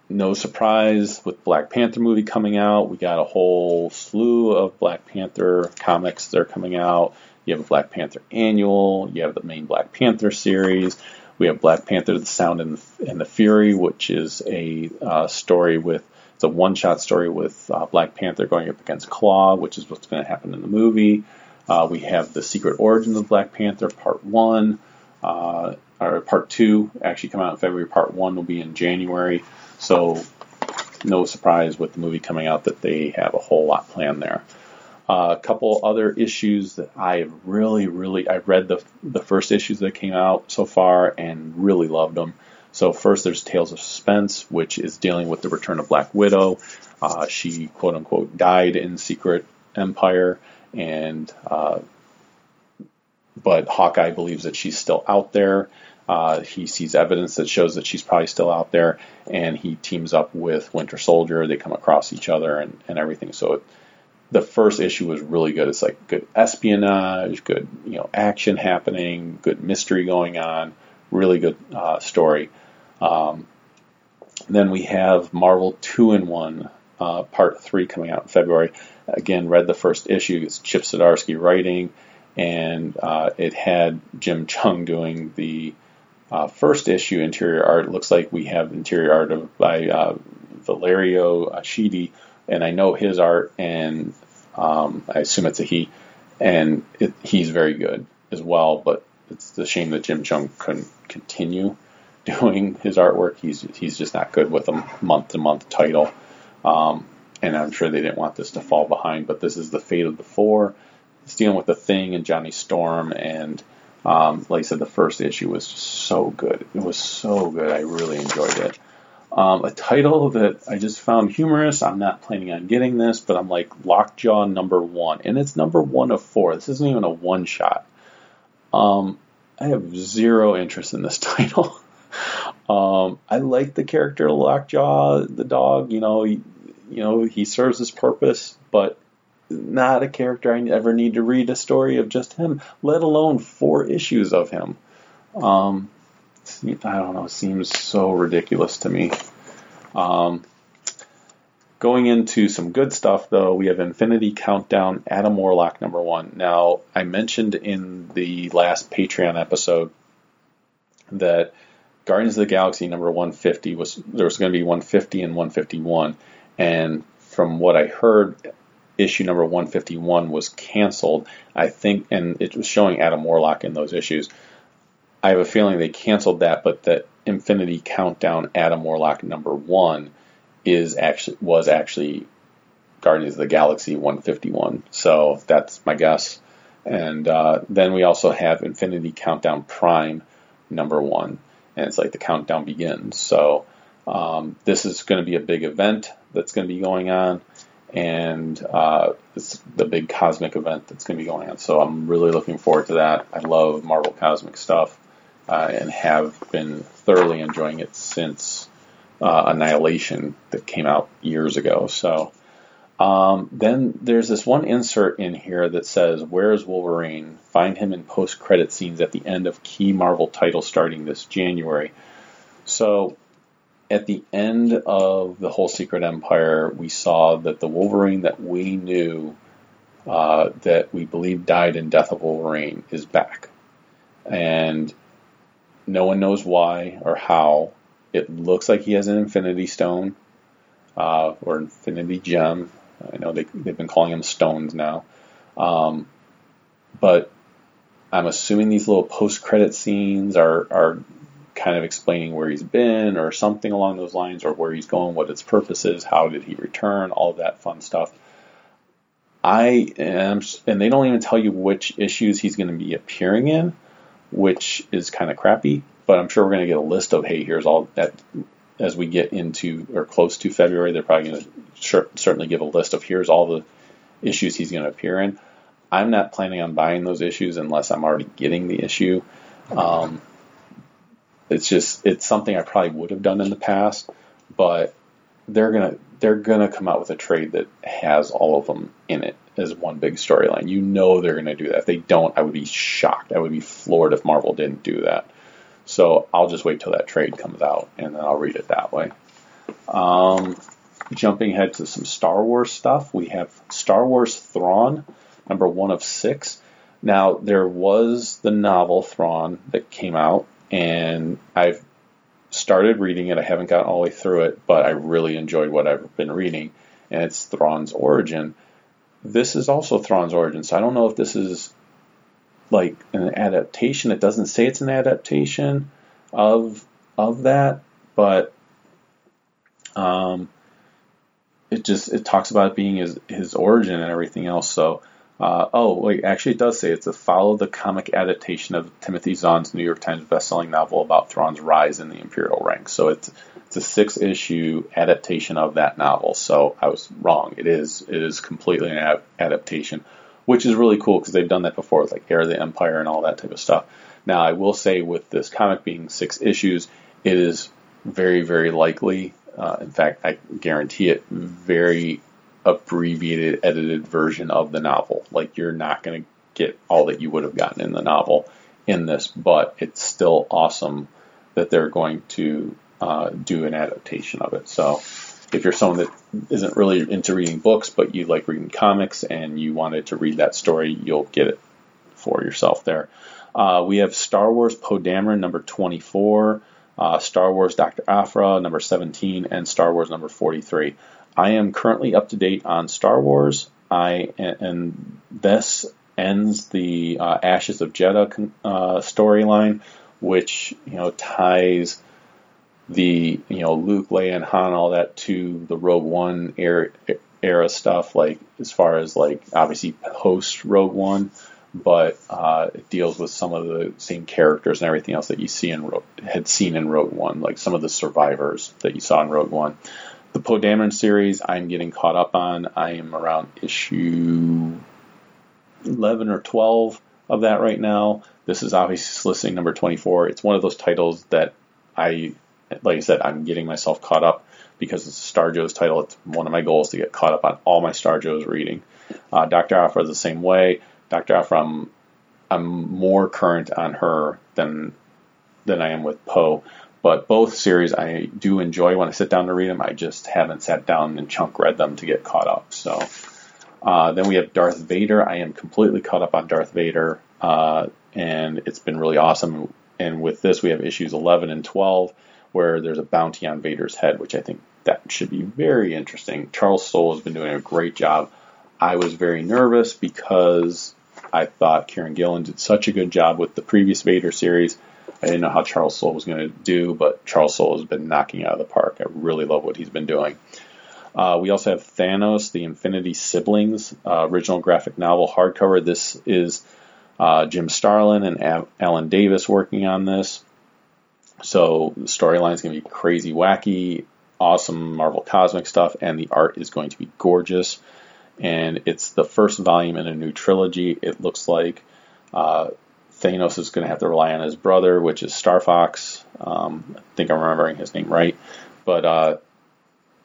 no surprise with Black Panther movie coming out. We got a whole slew of Black Panther comics that are coming out. You have a Black Panther annual. You have the main Black Panther series. We have Black Panther: The Sound and the, and the Fury, which is a uh, story with it's a one shot story with uh, Black Panther going up against Klaw, which is what's going to happen in the movie. Uh, we have the Secret Origins of Black Panther, Part 1, uh, or Part 2, actually come out in February. Part 1 will be in January. So, no surprise with the movie coming out that they have a whole lot planned there. A couple other issues that I really, really, I've read the, the first issues that came out so far and really loved them. So first, there's Tales of Suspense, which is dealing with the return of Black Widow. Uh, she quote unquote died in Secret Empire, and uh, but Hawkeye believes that she's still out there. Uh, he sees evidence that shows that she's probably still out there, and he teams up with Winter Soldier. They come across each other and, and everything. So it, the first issue was really good. It's like good espionage, good you know action happening, good mystery going on, really good uh, story. Um, then we have Marvel 2 in 1, uh, Part 3 coming out in February. Again, read the first issue. It's Chip Zdarsky writing, and uh, it had Jim Cheung doing the uh, first issue interior art. It looks like we have interior art of, by uh, Valerio Schiti, and I know his art, and um, I assume it's a he, and it, he's very good as well, but it's a shame that Jim Cheung couldn't continue [laughs] doing his artwork. He's he's just not good with a month to month title, um, and I'm sure they didn't want this to fall behind. But this is the fate of the four. It's dealing with the Thing and Johnny Storm, and um, like I said, the first issue was so good. It was so good. I really enjoyed it. Um, a title that I just found humorous. I'm not planning on getting this, but I'm like Lockjaw number one, and it's number one of four. This isn't even a one shot. Um, I have zero interest in this [laughs] title. Um, I like the character Lockjaw, the dog. You know, he, you know, he serves his purpose, but not a character I ever need to read a story of just him, let alone four issues of him. Um, I don't know, it seems so ridiculous to me. Um, going into some good stuff, though, we have Infinity Countdown, Adam Warlock number one. Now, I mentioned in the last Patreon episode that Guardians of the Galaxy number 150 was there was going to be 150 and 151, and from what I heard, issue number 151 was canceled. I think, and it was showing Adam Warlock in those issues. I have a feeling they canceled that, but that Infinity Countdown Adam Warlock number one is actually was actually Guardians of the Galaxy 151. So that's my guess. And uh, then we also have Infinity Countdown Prime number one, and it's like the countdown begins. So um, this is going to be a big event that's going to be going on, and uh, it's the big cosmic event that's going to be going on. So I'm really looking forward to that. I love Marvel cosmic stuff, and have been thoroughly enjoying it since uh, Annihilation that came out years ago. So. Um, then there's this one insert in here that says, Where's Wolverine? Find him in post credit scenes at the end of key Marvel titles starting this January. So at the end of the whole Secret Empire, we saw that the Wolverine that we knew uh, that we believe died in Death of Wolverine is back. And no one knows why or how. It looks like he has an Infinity Stone uh, or Infinity Gem. I know they, they've been calling them stones now. Um, but I'm assuming these little post credit scenes are, are kind of explaining where he's been or something along those lines or where he's going, what its purpose is, how did he return, all that fun stuff. I am, and they don't even tell you which issues he's going to be appearing in, which is kind of crappy. But I'm sure we're going to get a list of, hey, here's all that. As we get into or close to February, they're probably going to sure, certainly give a list of here's all the issues he's going to appear in. I'm not planning on buying those issues unless I'm already getting the issue. Um, it's just it's something I probably would have done in the past, but they're gonna they're gonna come out with a trade that has all of them in it as one big storyline. You know they're gonna do that. If they don't, I would be shocked. I would be floored if Marvel didn't do that. So I'll just wait till that trade comes out and then I'll read it that way. Um, jumping ahead to some Star Wars stuff, we have Star Wars Thrawn, number one of six. Now there was the novel Thrawn that came out, and I've started reading it. I haven't gotten all the way through it, but I really enjoyed what I've been reading, and it's Thrawn's origin. This is also Thrawn's origin, so I don't know if this is like an adaptation. It doesn't say it's an adaptation of of that, but um, it just it talks about it being his his origin and everything else. So uh, oh, wait, actually, it does say it's a follow the comic adaptation of Timothy Zahn's New York Times bestselling novel about Thrawn's rise in the Imperial ranks. So it's it's a six issue adaptation of that novel. So I was wrong. It is it is completely an ad- adaptation, which is really cool because they've done that before with like Heir of the Empire and all that type of stuff. Now I will say with this comic being six issues, it is very very likely. Uh, in fact, I guarantee it very abbreviated, edited version of the novel. Like you're not going to get all that you would have gotten in the novel in this, but it's still awesome that they're going to uh, do an adaptation of it. So if you're someone that isn't really into reading books, but you like reading comics and you wanted to read that story, you'll get it for yourself there. Uh, we have Star Wars Poe Dameron number 24, uh, Star Wars Dr. Aphra number 17, and Star Wars number 43. I am currently up to date on Star Wars. I and this ends the uh, Ashes of Jedha uh, storyline, which you know ties the you know Luke, Leia, and Han all that to the Rogue One era, era stuff. Like as far as like obviously post Rogue One, but uh, it deals with some of the same characters and everything else that you see in had seen in Rogue One, like some of the survivors that you saw in Rogue One. The Poe Dameron series, I'm getting caught up on. I am around issue 11 or 12 of that right now. This is obviously listing number 24. It's one of those titles that I, like I said, I'm getting myself caught up because it's a Star Joe's title. It's one of my goals to get caught up on all my Star Joe's reading. Uh, Dr. Aphra is the same way. Dr. Aphra, I'm, I'm more current on her than than I am with Poe. But both series I do enjoy when I sit down to read them. I just haven't sat down and chunk read them to get caught up. So uh, then we have Darth Vader. I am completely caught up on Darth Vader, uh, and it's been really awesome. And with this, we have issues 11 and 12, where there's a bounty on Vader's head, which I think that should be very interesting. Charles Soule has been doing a great job. I was very nervous because I thought Kieron Gillen did such a good job with the previous Vader series I didn't know how Charles Soule was going to do, but Charles Soule has been knocking out of the park. I really love what he's been doing. Uh, we also have Thanos, the Infinity Siblings, uh, original graphic novel hardcover. This is uh, Jim Starlin and Al- Alan Davis working on this. So the storyline is going to be crazy, wacky, awesome Marvel Cosmic stuff, and the art is going to be gorgeous. And it's the first volume in a new trilogy. It looks like uh, Thanos is going to have to rely on his brother, which is Star Fox. Um, I think I'm remembering his name right. But uh,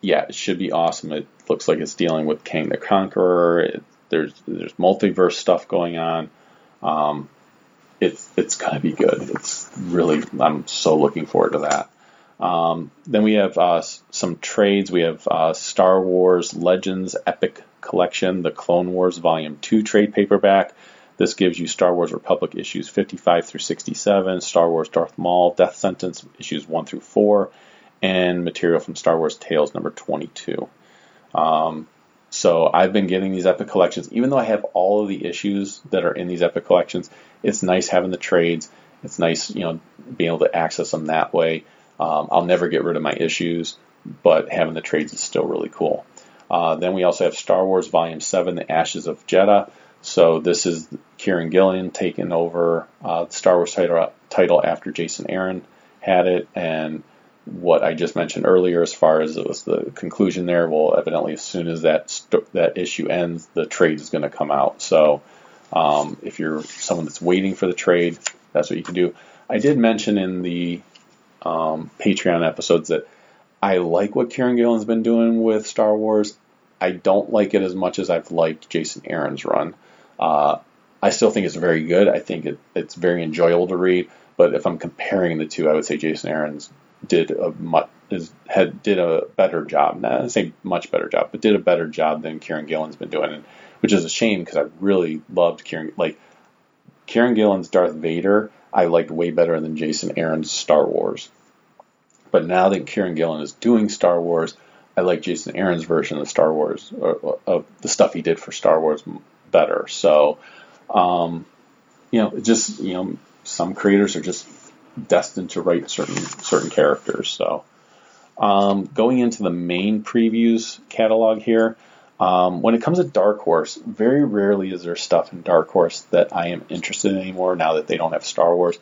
yeah, it should be awesome. It looks like it's dealing with Kang the Conqueror. It, there's there's multiverse stuff going on. Um, it's it's gonna be good. It's really I'm so looking forward to that. Um, then we have uh, some trades. We have uh, Star Wars Legends Epic Collection, the Clone Wars Volume Two trade paperback. This gives you Star Wars Republic issues 55 through 67, Star Wars Darth Maul Death Sentence issues 1 through 4, and material from Star Wars Tales number 22. Um, so I've been getting these epic collections, even though I have all of the issues that are in these epic collections. It's nice having the trades. It's nice, you know, being able to access them that way. Um, I'll never get rid of my issues, but having the trades is still really cool. Uh, then we also have Star Wars Volume 7, The Ashes of Jedha. So this is Kieron Gillen taking over uh, the Star Wars title, title after Jason Aaron had it, and what I just mentioned earlier, as far as it was the conclusion there, well, evidently as soon as that st- that issue ends, the trade is going to come out. So um, if you're someone that's waiting for the trade, that's what you can do. I did mention in the um, Patreon episodes that I like what Kieron Gillen's been doing with Star Wars. I don't like it as much as I've liked Jason Aaron's run. Uh, I still think it's very good. I think it, it's very enjoyable to read. But if I'm comparing the two, I would say Jason Aaron's did a much is, had did a better job. Not say much better job, but did a better job than Kieron Gillen's been doing, and, which is a shame because I really loved Kieron. Like Kieron Gillen's Darth Vader, I liked way better than Jason Aaron's Star Wars. But now that Kieron Gillen is doing Star Wars, I like Jason Aaron's version of Star Wars, or, of the stuff he did for Star Wars, better. So, um, you know, just you know, some creators are just destined to write certain certain characters. So, um, going into the main previews catalog here, um, when it comes to Dark Horse, very rarely is there stuff in Dark Horse that I am interested in anymore. Now that they don't have Star Wars,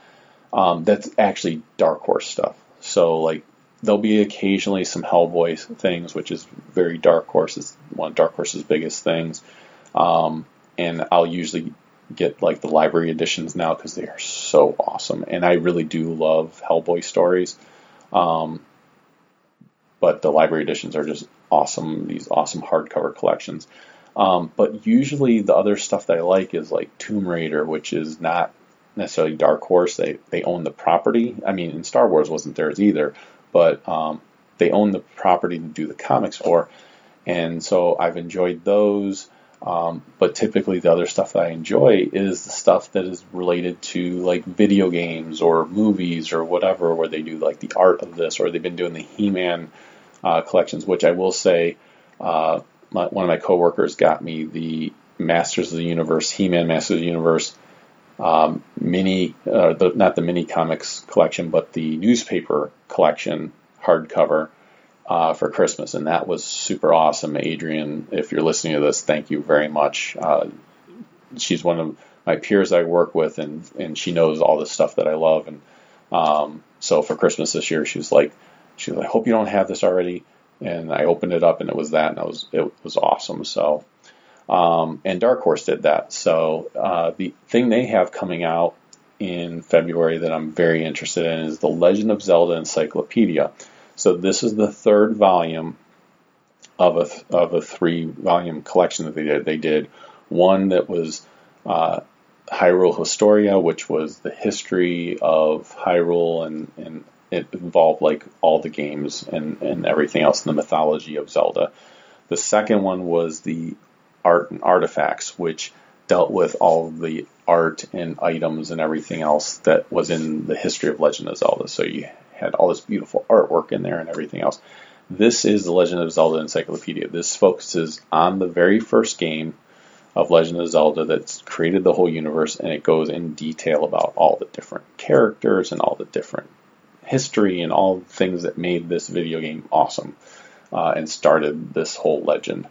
um, that's actually Dark Horse stuff. So like there'll be occasionally some Hellboy things, which is very Dark Horse. It's one of Dark Horse's biggest things. Um, and I'll usually get like the library editions now because they are so awesome. And I really do love Hellboy stories. Um, but the library editions are just awesome. These awesome hardcover collections. Um, but usually the other stuff that I like is like Tomb Raider, which is not necessarily Dark Horse. They they own the property. I mean, in Star Wars wasn't theirs either, but um, they own the property to do the comics for. And so I've enjoyed those. Um, but typically, the other stuff that I enjoy is the stuff that is related to like video games or movies or whatever, where they do like the art of this, or they've been doing the He-Man uh, collections, which I will say, uh, my, one of my coworkers got me the Masters of the Universe, He-Man Masters of the Universe um, mini, uh, the, not the mini comics collection, but the newspaper collection hardcover uh, for Christmas, and that was super awesome. Adrian, if you're listening to this, thank you very much. Uh, she's one of my peers I work with, and and she knows all this stuff that I love. And um, so for Christmas this year, she was like, she was like, I hope you don't have this already. And I opened it up, and it was that, and it was it was awesome. So. Um, and Dark Horse did that. So uh, the thing they have coming out in February that I'm very interested in is the Legend of Zelda Encyclopedia. So this is the third volume of a of a three volume collection that they did. They did one that was uh, Hyrule Historia, which was the history of Hyrule, and, and it involved like all the games and, and everything else in the mythology of Zelda. The second one was the art and artifacts, which dealt with all the art and items and everything else that was in the history of Legend of Zelda. So you had all this beautiful artwork in there and everything else. This is the Legend of Zelda Encyclopedia. This focuses on the very first game, of Legend of Zelda that's created the whole universe, and it goes in detail about all the different characters and all the different history and all the things that made this video game awesome uh, and started this whole legend.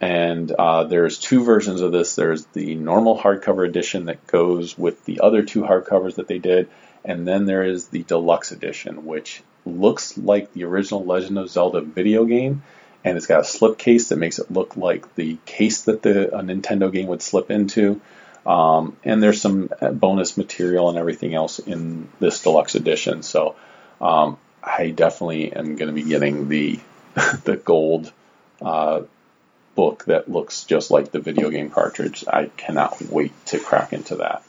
And uh, there's two versions of this. There's the normal hardcover edition that goes with the other two hardcovers that they did, and then there is the deluxe edition, which looks like the original Legend of Zelda video game, and it's got a slipcase that makes it look like the case that the a Nintendo game would slip into. Um, and there's some bonus material and everything else in this deluxe edition. So um, I definitely am going to be getting the [laughs] the gold uh, book that looks just like the video game cartridge. I cannot wait to crack into that.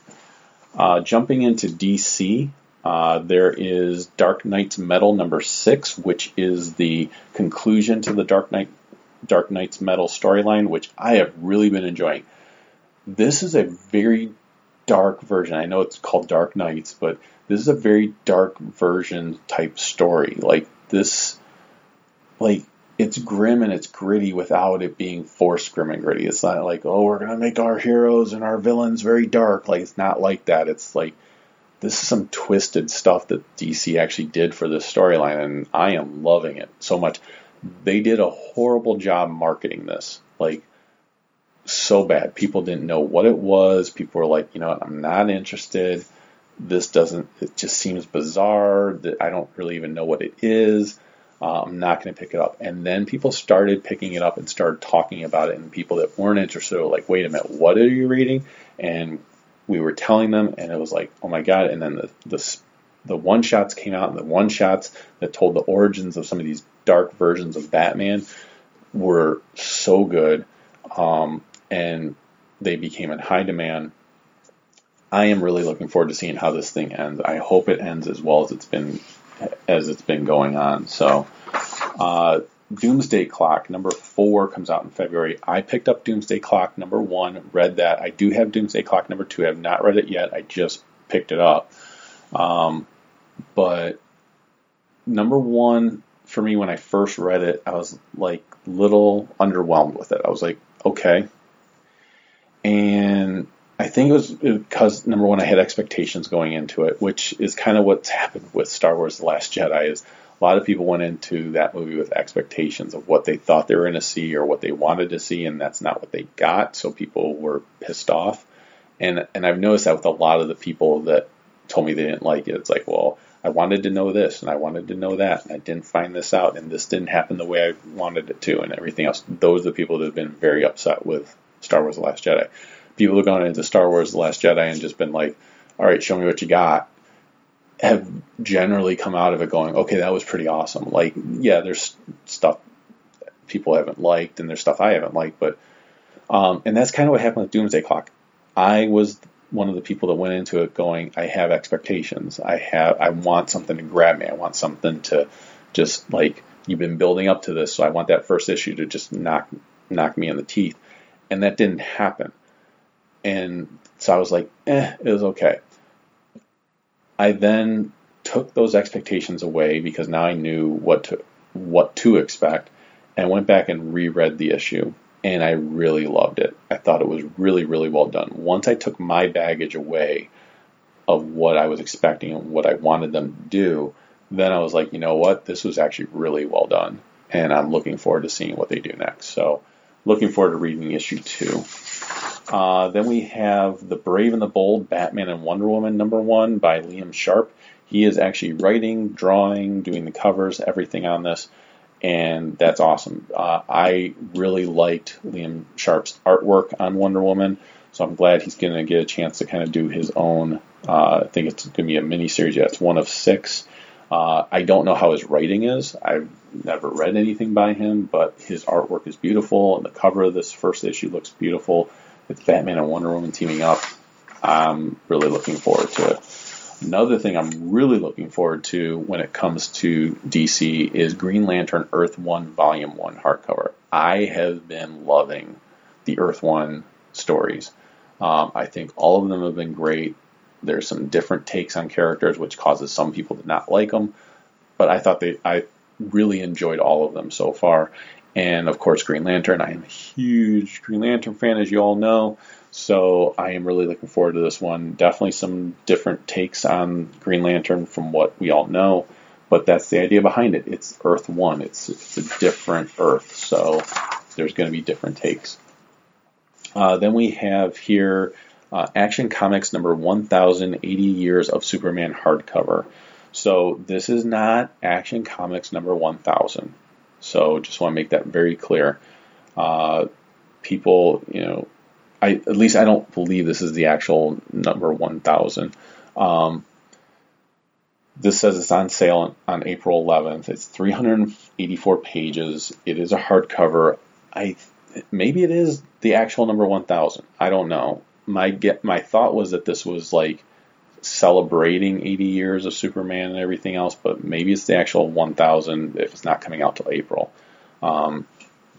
Uh, jumping into DC, uh, there is Dark Nights Metal number six, which is the conclusion to the Dark Knight Dark Nights Metal storyline, which I have really been enjoying. This is a very dark version. I know it's called Dark Knights, but this is a very dark version type story. Like this, like it's grim and it's gritty without it being forced grim and gritty. It's not like, oh, we're gonna make our heroes and our villains very dark. Like it's not like that. It's like this is some twisted stuff that DC actually did for this storyline, and I am loving it so much. They did a horrible job marketing this. Like so bad. People didn't know what it was. People were like, you know what, I'm not interested. This doesn't, it just seems bizarre. That I don't really even know what it is. Uh, I'm not going to pick it up. And then people started picking it up and started talking about it. And people that weren't interested were like, wait a minute, what are you reading? And we were telling them, and it was like, oh my God. And then the, the, the one shots came out, and the one shots that told the origins of some of these dark versions of Batman were so good. Um, and they became in high demand. I am really looking forward to seeing how this thing ends. I hope it ends as well as it's been as it's been going on. So, uh, Doomsday Clock number four comes out in February. I picked up Doomsday Clock number one, read that. I do have Doomsday Clock number two. I have not read it yet. I just picked it up. Um, but number one for me when I first read it, I was like little underwhelmed with it. I was like, okay, and I think it was because number one, I had expectations going into it, which is kind of what's happened with Star Wars: The Last Jedi. Is a lot of people went into that movie with expectations of what they thought they were going to see or what they wanted to see, and that's not what they got. So people were pissed off, and and I've noticed that with a lot of the people that told me they didn't like it. It's like, well, I wanted to know this and I wanted to know that, and I didn't find this out, and this didn't happen the way I wanted it to, and everything else. Those are the people that have been very upset with Star Wars: The Last Jedi. People who've gone into Star Wars: The Last Jedi and just been like, "All right, show me what you got," have generally come out of it going, "Okay, that was pretty awesome." Like, yeah, there's stuff people haven't liked, and there's stuff I haven't liked, but um, and that's kind of what happened with Doomsday Clock. I was one of the people that went into it going, I have expectations. I have, I want something to grab me. I want something to just like you've been building up to this, so I want that first issue to just knock knock me in the teeth and that didn't happen. And so I was like, eh, it was okay. I then took those expectations away because now I knew what to what to expect, and went back and reread the issue, and I really loved it. I thought it was really, really well done. Once I took my baggage away of what I was expecting and what I wanted them to do, then I was like, you know what, this was actually really well done, and I'm looking forward to seeing what they do next. So looking forward to reading issue two. Uh, then we have The Brave and the Bold Batman and Wonder Woman number one by Liam Sharp. He is actually writing, drawing, doing the covers, everything on this, and that's awesome. Uh, I really liked Liam Sharp's artwork on Wonder Woman, so I'm glad he's going to get a chance to kind of do his own. Uh, I think it's going to be a mini series. Yeah, it's one of six. Uh, I don't know how his writing is. I've never read anything by him, but his artwork is beautiful, and the cover of this first issue looks beautiful. It's Batman and Wonder Woman teaming up. I'm really looking forward to it. Another thing I'm really looking forward to when it comes to DC is Green Lantern Earth 1 Volume 1 hardcover. I have been loving the Earth 1 stories. Um, I think all of them have been great. There's some different takes on characters, which causes some people to not like them. But I thought they, I really enjoyed all of them so far. And of course Green Lantern. I am a huge Green Lantern fan, as you all know. So I am really looking forward to this one. Definitely some different takes on Green Lantern from what we all know, but that's the idea behind it. It's Earth One. It's it's a different Earth, so there's going to be different takes. Uh, then we have here uh, Action Comics number 1080 Years of Superman hardcover. So this is not Action Comics number 1000. So just want to make that very clear. Uh, people, you know, I at least I don't believe this is the actual number 1000. Um, this says it's on sale on, on April 11th. It's 384 pages. It is a hardcover. I maybe it is the actual number 1000. I don't know. My get my thought was that this was like celebrating 80 years of Superman and everything else, but maybe it's the actual 1000 if it's not coming out till April. Um,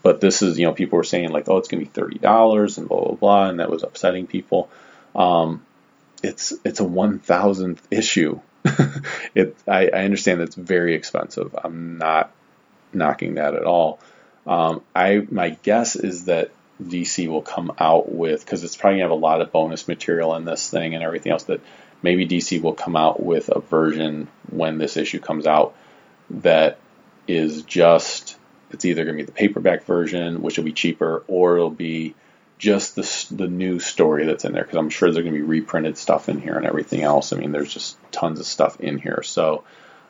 but this is, you know, people were saying like, oh, it's going to be thirty dollars and blah blah blah, and that was upsetting people. Um, it's it's a one thousandth issue. [laughs] it I, I understand it's very expensive. I'm not knocking that at all. Um, I my guess is that DC will come out with because it's probably gonna have a lot of bonus material in this thing and everything else. That maybe DC will come out with a version when this issue comes out that is just it's either going to be the paperback version, which will be cheaper, or it'll be just the, the new story that's in there because I'm sure there's going to be reprinted stuff in here and everything else. I mean, there's just tons of stuff in here. So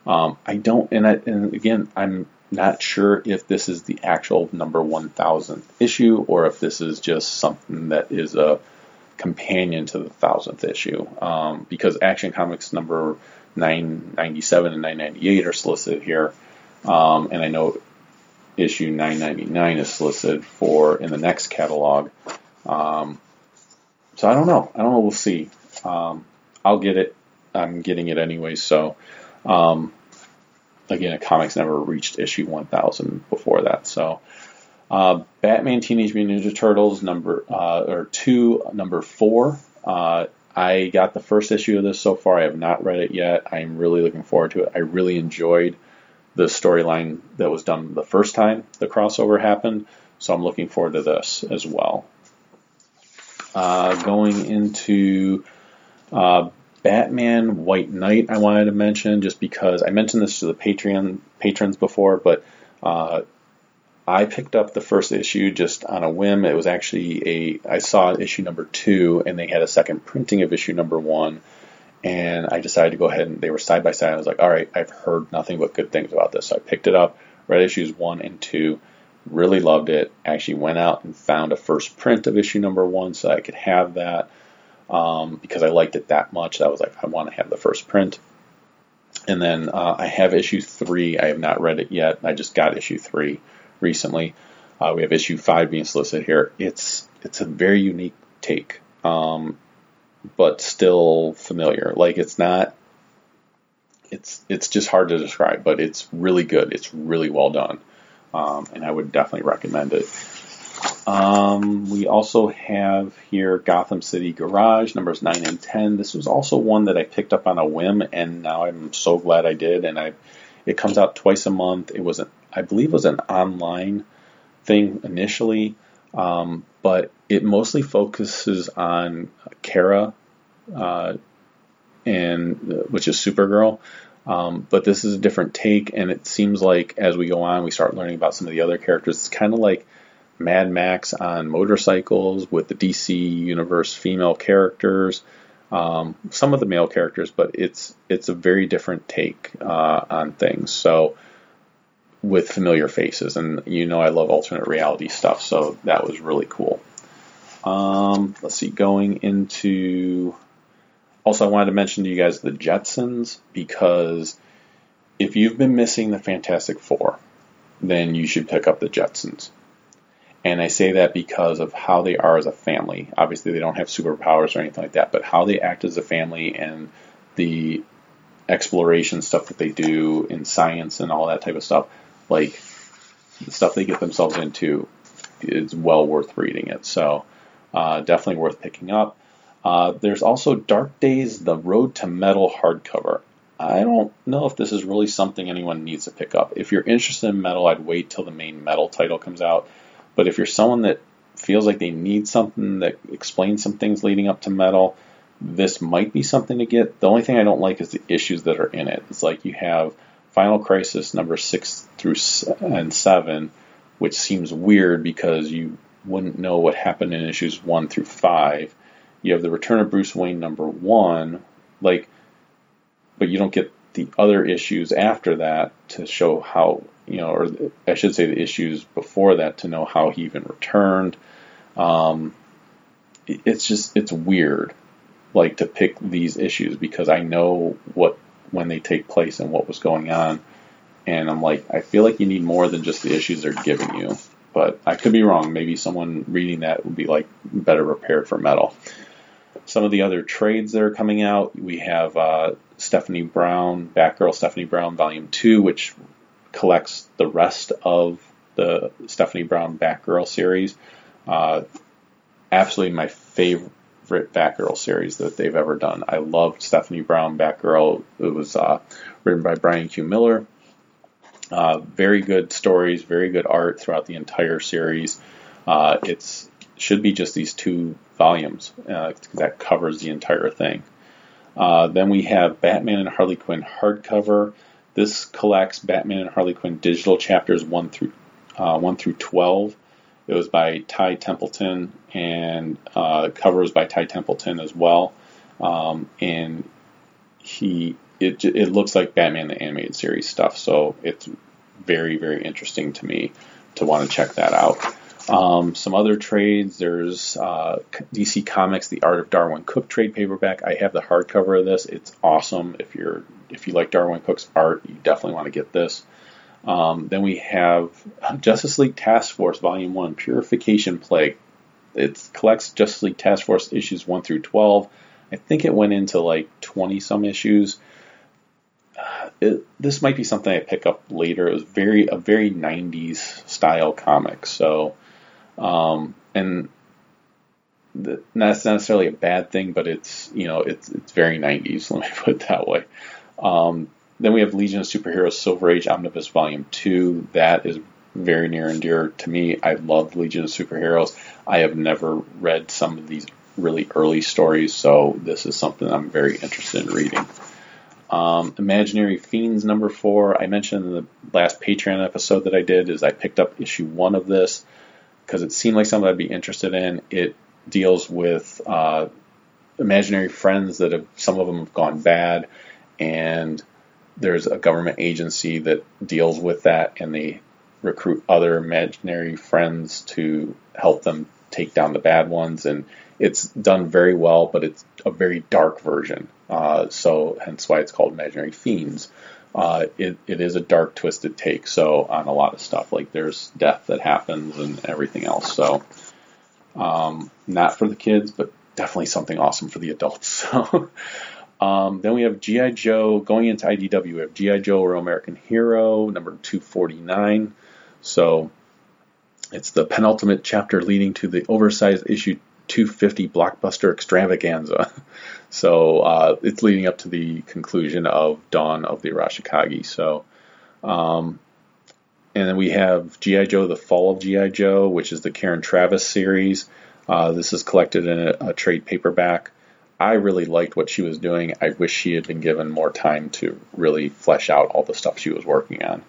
um, I don't, and, I, and again, I'm not sure if this is the actual number 1000th issue or if this is just something that is a companion to the thousandth issue um, because Action Comics number 997 and 998 are solicited here. Um, and I know issue 999 is solicited for in the next catalog. Um, so I don't know. I don't know. We'll see. Um, I'll get it. I'm getting it anyway. So um, again, a comics never reached issue 1000 before that. So uh, Batman Teenage Mutant Ninja Turtles number uh, or two number four. Uh, I got the first issue of this so far. I have not read it yet. I'm really looking forward to it. I really enjoyed the storyline that was done the first time the crossover happened. So I'm looking forward to this as well. Uh, going into uh, Batman White Knight, I wanted to mention just because I mentioned this to the Patreon patrons before, but uh, I picked up the first issue just on a whim. It was actually a I saw issue number two, and they had a second printing of issue number one and I decided to go ahead and they were side by side. I was like, all right, I've heard nothing but good things about this. So I picked it up, read issues one and two, really loved it. Actually went out and found a first print of issue number one so I could have that um, because I liked it that much. That was like, I want to have the first print. And then uh, I have issue three. I have not read it yet. I just got issue three recently. Uh, we have issue five being solicited here. It's it's a very unique take. Um, but still familiar. Like it's not it's it's just hard to describe, but it's really good. It's really well done, um, and I would definitely recommend it. Um, we also have here Gotham City Garage numbers nine and ten. This was also one that I picked up on a whim, and now I'm so glad I did. And I, it comes out twice a month. It was, an, I believe, it was an online thing initially, um, but it mostly focuses on Kara, uh, and which is Supergirl. Um, but this is a different take, and it seems like as we go on, we start learning about some of the other characters. It's kind of like Mad Max on motorcycles with the DC universe female characters, um, some of the male characters, but it's it's a very different take uh, on things. So with familiar faces, and you know I love alternate reality stuff, so that was really cool. Um, let's see, going into also I wanted to mention to you guys the Jetsons because if you've been missing the Fantastic Four, then you should pick up the Jetsons. And I say that because of how they are as a family. Obviously, they don't have superpowers or anything like that, but how they act as a family and the exploration stuff that they do in science and all that type of stuff, like the stuff they get themselves into, is well worth reading it. So, uh, definitely worth picking up. Uh, there's also Dark Days: The Road to Metal hardcover. I don't know if this is really something anyone needs to pick up. If you're interested in metal, I'd wait till the main metal title comes out. But if you're someone that feels like they need something that explains some things leading up to metal, this might be something to get. The only thing I don't like is the issues that are in it. It's like you have Final Crisis number six through and seven, which seems weird because you wouldn't know what happened in issues one through five. You have the Return of Bruce Wayne number one, like, but you don't get the other issues after that to show how you know, or I should say the issues before that to know how he even returned. Um, it's just it's weird, like to pick these issues because I know what when they take place and what was going on, and I'm like I feel like you need more than just the issues they're giving you. But I could be wrong. Maybe someone reading that would be like better prepared for metal. Some of the other trades that are coming out, we have uh, Stephanie Brown, Batgirl Stephanie Brown Volume 2, which collects the rest of the Stephanie Brown Batgirl series. Uh, absolutely my favorite Batgirl series that they've ever done. I loved Stephanie Brown Batgirl. It was uh, written by Brian Q. Miller. Uh, very good stories, very good art throughout the entire series. Uh, should be just these two volumes uh, that covers the entire thing. Uh, then we have Batman and Harley Quinn hardcover. This collects Batman and Harley Quinn digital chapters one through uh, one through twelve. It was by Ty Templeton, and uh, the cover was by Ty Templeton as well. Um, and he, it, it looks like Batman the animated series stuff, so it's very, very interesting to me to want to check that out. Um, some other trades. There's uh, DC Comics, The Art of Darwyn Cooke trade paperback. I have the hardcover of this. It's awesome. If you're if you like Darwyn Cooke's art, you definitely want to get this. Um, then we have Justice League Task Force Volume One, Purification Plague. It collects Justice League Task Force issues one through twelve. I think it went into like twenty some issues. Uh, It, this might be something I pick up later. It was very a very '90s style comic, so um, and th- that's not necessarily a bad thing, but it's you know it's it's very 90s. [laughs] Let me put it that way. Um, then we have Legion of Superheroes Silver Age Omnibus Volume Two. That is very near and dear to me. I love Legion of Superheroes. I have never read some of these really early stories, so this is something I'm very interested in reading. Um, Imaginary Fiends number four. I mentioned in the last Patreon episode that I did is I picked up issue one of this because it seemed like something I'd be interested in. It deals with uh, imaginary friends that have some of them have gone bad, and there's a government agency that deals with that, and they recruit other imaginary friends to help them take down the bad ones, and it's done very well, but it's a very dark version. Uh, so hence why it's called Imaginary Fiends. Uh, it, it is a dark, twisted take. So on a lot of stuff, like there's death that happens and everything else. So um, not for the kids, but definitely something awesome for the adults. [laughs] So um, then we have GI Joe going into IDW. We have GI Joe Real American Hero number 249. So it's the penultimate chapter leading to the oversized issue 250 blockbuster extravaganza. [laughs] So uh, it's leading up to the conclusion of Dawn of the Arashikage. So, um, and then we have GI Joe: The Fall of GI Joe, which is the Karen Traviss series. Uh, this is collected in a, a trade paperback. I really liked what she was doing. I wish she had been given more time to really flesh out all the stuff she was working on.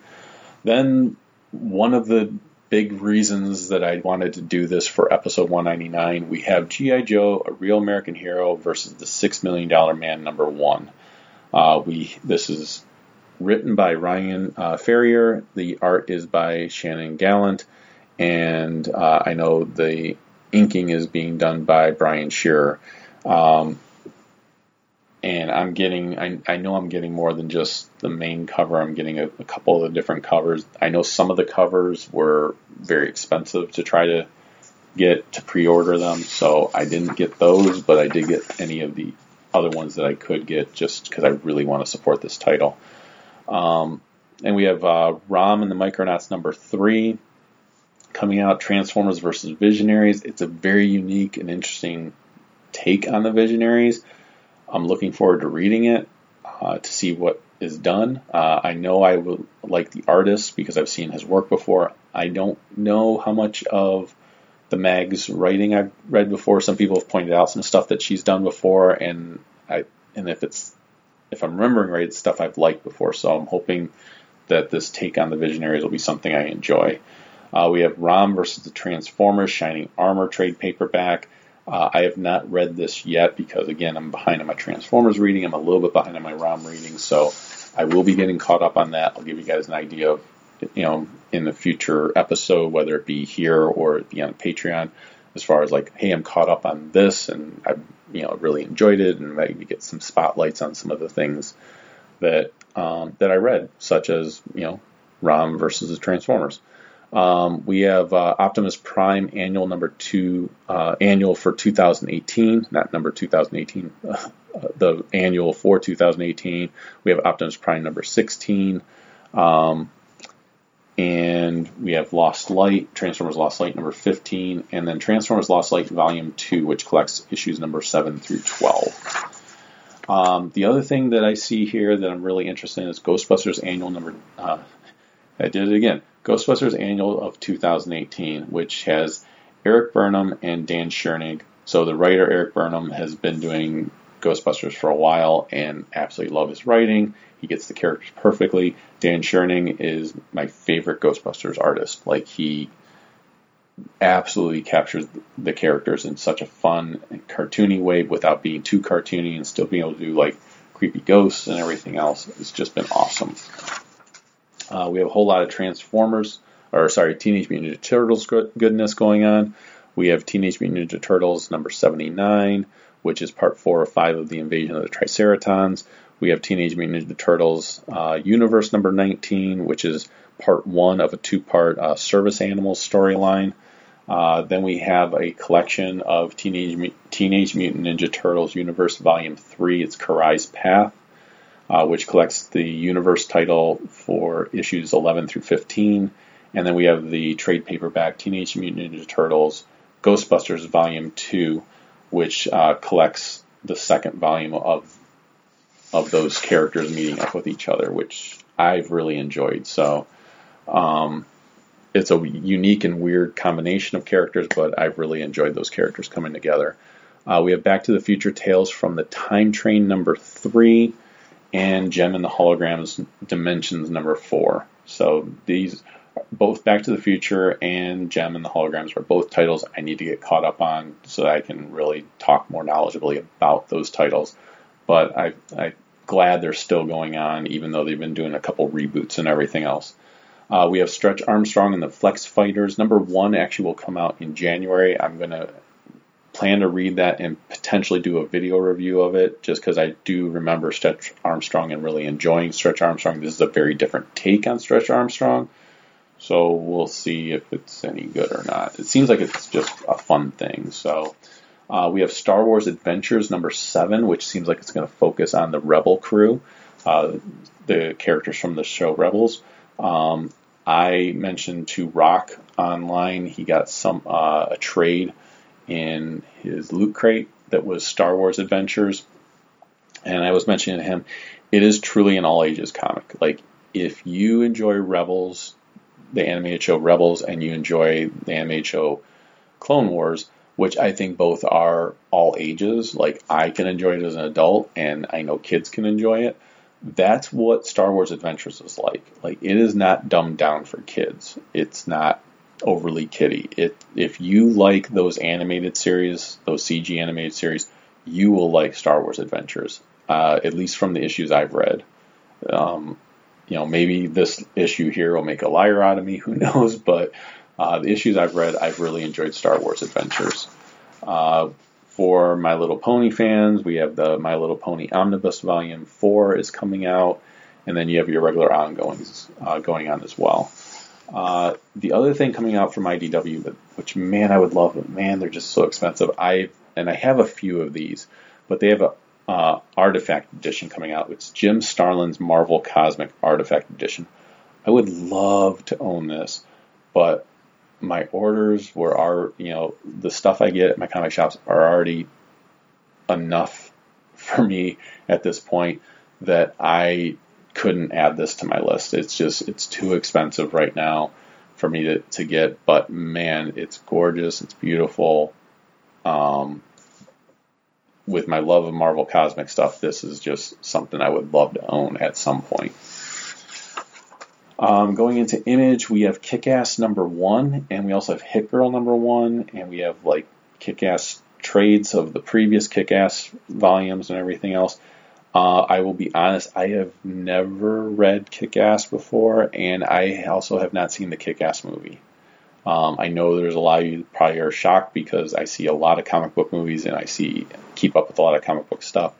Then one of the big reasons that I wanted to do this for episode 199, we have G.I. Joe, a real American hero, versus the Six Million Dollar Man number one. Uh, we This is written by Ryan uh, Ferrier. The art is by Shannon Gallant. And uh, I know the inking is being done by Brian Shearer. Um, and I'm getting, I, I know I'm getting more than just the main cover. I'm getting a, a couple of the different covers. I know some of the covers were very expensive to try to get to pre-order them, so I didn't get those, but I did get any of the other ones that I could get just because I really want to support this title. Um, and we have uh, Rom and the Micronauts number three coming out. Transformers versus Visionaries. It's a very unique and interesting take on the Visionaries. I'm looking forward to reading it. uh, to see what is done. Uh, I know I will like the artist because I've seen his work before. I don't know how much of the Mag's writing I've read before. Some people have pointed out some stuff that she's done before, and I and if it's if I'm remembering right, it's stuff I've liked before. So I'm hoping that this take on the Visionaries will be something I enjoy. Uh, we have Rom versus the Transformers Shining Armor trade paperback. Uh, I have not read this yet because again I'm behind on my Transformers reading. I'm a little bit behind on my Rom reading, so I will be getting caught up on that. I'll give you guys an idea of you know in the future episode, whether it be here or it be on Patreon, as far as like, hey, I'm caught up on this and I you know really enjoyed it, and maybe get some spotlights on some of the things that um, that I read, such as you know Rom versus the Transformers. Um, we have uh, Optimus Prime annual number two, uh, annual for 2018, not number 2018, [laughs] uh, the annual for 2018. We have Optimus Prime number 16. Um, and we have Lost Light, Transformers Lost Light number 15, and then Transformers Lost Light Volume 2, which collects issues number 7 through 12. Um, the other thing that I see here that I'm really interested in is Ghostbusters Annual number. Uh, I did it again. Ghostbusters Annual of 2018, which has Erik Burnham and Dan Schoening. So the writer Erik Burnham has been doing Ghostbusters for a while and absolutely love his writing. He gets the characters perfectly. Dan Schoening is my favorite Ghostbusters artist. Like he absolutely captures the characters in such a fun and cartoony way without being too cartoony and still being able to do like creepy ghosts and everything else. It's just been awesome. Uh, we have a whole lot of Transformers, or sorry, Teenage Mutant Ninja Turtles goodness going on. We have Teenage Mutant Ninja Turtles number 79, which is part four or five of the invasion of the Triceratons. We have Teenage Mutant Ninja Turtles uh, Universe number 19, which is part one of a two part uh, service animals storyline. Uh, then we have a collection of Teenage, Teenage Mutant Ninja Turtles Universe Volume 3. It's Karai's Path uh, which collects the universe title for issues 11 through 15. And then we have the trade paperback Teenage Mutant Ninja Turtles Ghostbusters Volume 2, which uh, collects the second volume of of those characters meeting up with each other, which I've really enjoyed. So um, it's a unique and weird combination of characters, but I've really enjoyed those characters coming together. Uh, we have Back to the Future Tales from the Time Train number three, and Jem and the Holograms Dimensions number four. So these, both Back to the Future and Jem and the Holograms, are both titles I need to get caught up on so that I can really talk more knowledgeably about those titles. But I, I'm glad they're still going on, even though they've been doing a couple reboots and everything else. Uh, we have Stretch Armstrong and the Flex Fighters. Number one actually will come out in January. I'm going to plan to read that and potentially do a video review of it just because I do remember Stretch Armstrong and really enjoying Stretch Armstrong. This is a very different take on Stretch Armstrong. So we'll see if it's any good or not. It seems like it's just a fun thing. So uh, we have Star Wars Adventures number seven, which seems like it's going to focus on the Rebel crew, uh, the characters from the show Rebels. Um, I mentioned to Rock online, he got some uh, a trade in his loot crate that was Star Wars Adventures. And I was mentioning to him, it is truly an all ages comic. Like, if you enjoy Rebels, the animated show Rebels, and you enjoy the animated show Clone Wars, which I think both are all ages, like, I can enjoy it as an adult, and I know kids can enjoy it. That's what Star Wars Adventures is like. Like, it is not dumbed down for kids. It's not overly kiddie. It if you like those animated series, those CG animated series, you will like Star Wars Adventures. Uh, at least from the issues I've read. Um, you know, maybe this issue here will make a liar out of me. Who [laughs] knows? But uh, the issues I've read, I've really enjoyed Star Wars Adventures. Uh, for My Little Pony fans, we have the My Little Pony Omnibus Volume 4 is coming out, and then you have your regular ongoings uh, going on as well. Uh, the other thing coming out from IDW, which man I would love, but man they're just so expensive. I and I have a few of these, but they have a uh, artifact edition coming out. It's Jim Starlin's Marvel Cosmic Artifact Edition. I would love to own this, but my orders were are you know the stuff I get at my comic shops are already enough [laughs] for me at this point. that I couldn't add this to my list. It's just it's too expensive right now for me to, to get. But man, it's gorgeous. It's beautiful. Um, with my love of Marvel cosmic stuff, this is just something I would love to own at some point. Um, going into Image, we have Kick Ass number one, and we also have Hit Girl number one, and we have like Kick Ass trades of the previous Kick Ass volumes and everything else. Uh, I will be honest, I have never read Kick Ass before, and I also have not seen the Kick Ass movie. Um, I know there's a lot of you probably are shocked because I see a lot of comic book movies and I see keep up with a lot of comic book stuff.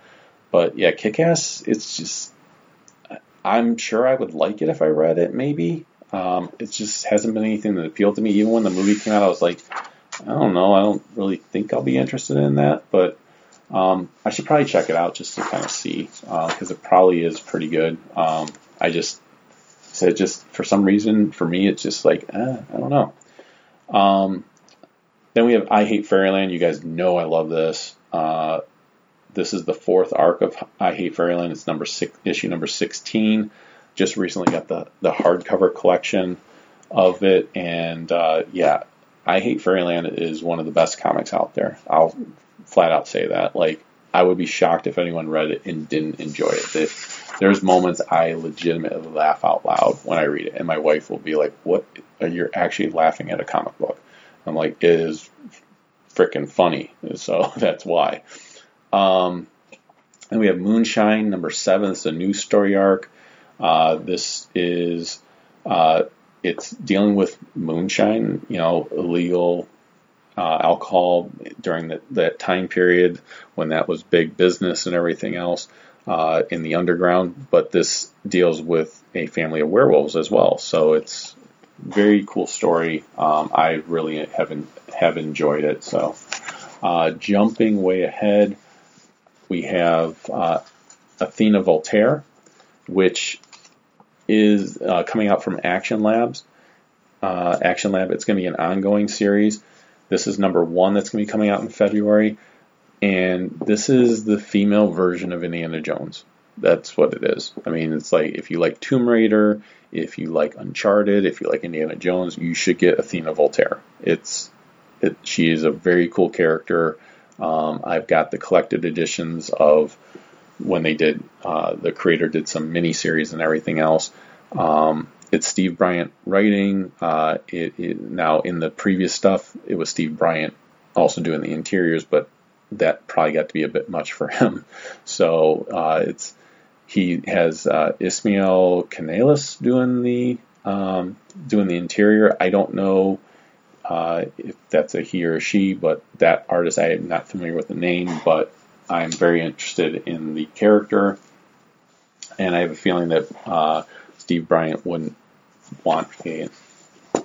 But yeah, Kick Ass, it's just I'm sure I would like it if I read it, maybe. Um, it just hasn't been anything that appealed to me. Even when the movie came out, I was like, I don't know, I don't really think I'll be interested in that, but um, I should probably check it out just to kind of see because it probably is pretty good. Um, I just said just for some reason for me it's just like eh, I don't know. Um, then we have I Hate Fairyland. You guys know I love this. Uh, this is the fourth arc of I Hate Fairyland. It's number six, issue number sixteen. Just recently got the the hardcover collection of it, and uh, yeah, I Hate Fairyland is one of the best comics out there. I'll flat out say that. Like, I would be shocked if anyone read it and didn't enjoy it. it there's moments I legitimately laugh out loud when I read it, and my wife will be like, "What? Are You're actually laughing at a comic book?" I'm like, "It is freaking funny." [laughs] So that's why. Um, and we have Moonshine number seven. It's a new story arc. Uh, this is uh, it's dealing with moonshine, you know, illegal uh, alcohol during the, that time period when that was big business and everything else uh, in the underground. But this deals with a family of werewolves as well, so it's very cool story. Um, I really have have enjoyed it. So, uh, jumping way ahead, we have uh, Athena Voltaire, which is uh, coming out from Action Labs. Uh, Action Lab. It's going to be an ongoing series. This is number one that's going to be coming out in February, and this is the female version of Indiana Jones. That's what it is. I mean, it's like if you like Tomb Raider, if you like Uncharted, if you like Indiana Jones, you should get Athena Voltaire. It's it, she is a very cool character. Um, I've got the collected editions of when they did uh, the creator did some mini series and everything else. Um, it's Steve Bryant writing. Uh, it, it, now in the previous stuff, it was Steve Bryant also doing the interiors, but that probably got to be a bit much for him. [laughs] So uh, it's he has uh, Ismael Canales doing the um, doing the interior. I don't know uh, if that's a he or a she, but that artist I am not familiar with the name, but I'm very interested in the character, and I have a feeling that uh, Steve Bryant wouldn't want a,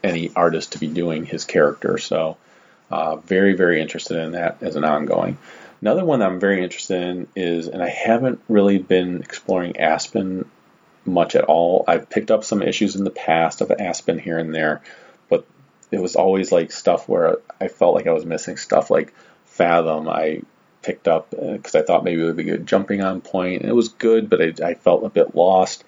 any artist to be doing his character. So, uh, very, very interested in that as an ongoing. Another one I'm very interested in is, and I haven't really been exploring Aspen much at all. I've picked up some issues in the past of Aspen here and there, but it was always like stuff where I felt like I was missing stuff like Fathom. I picked up because I thought maybe it would be good jumping on point. And it was good, but I, I felt a bit lost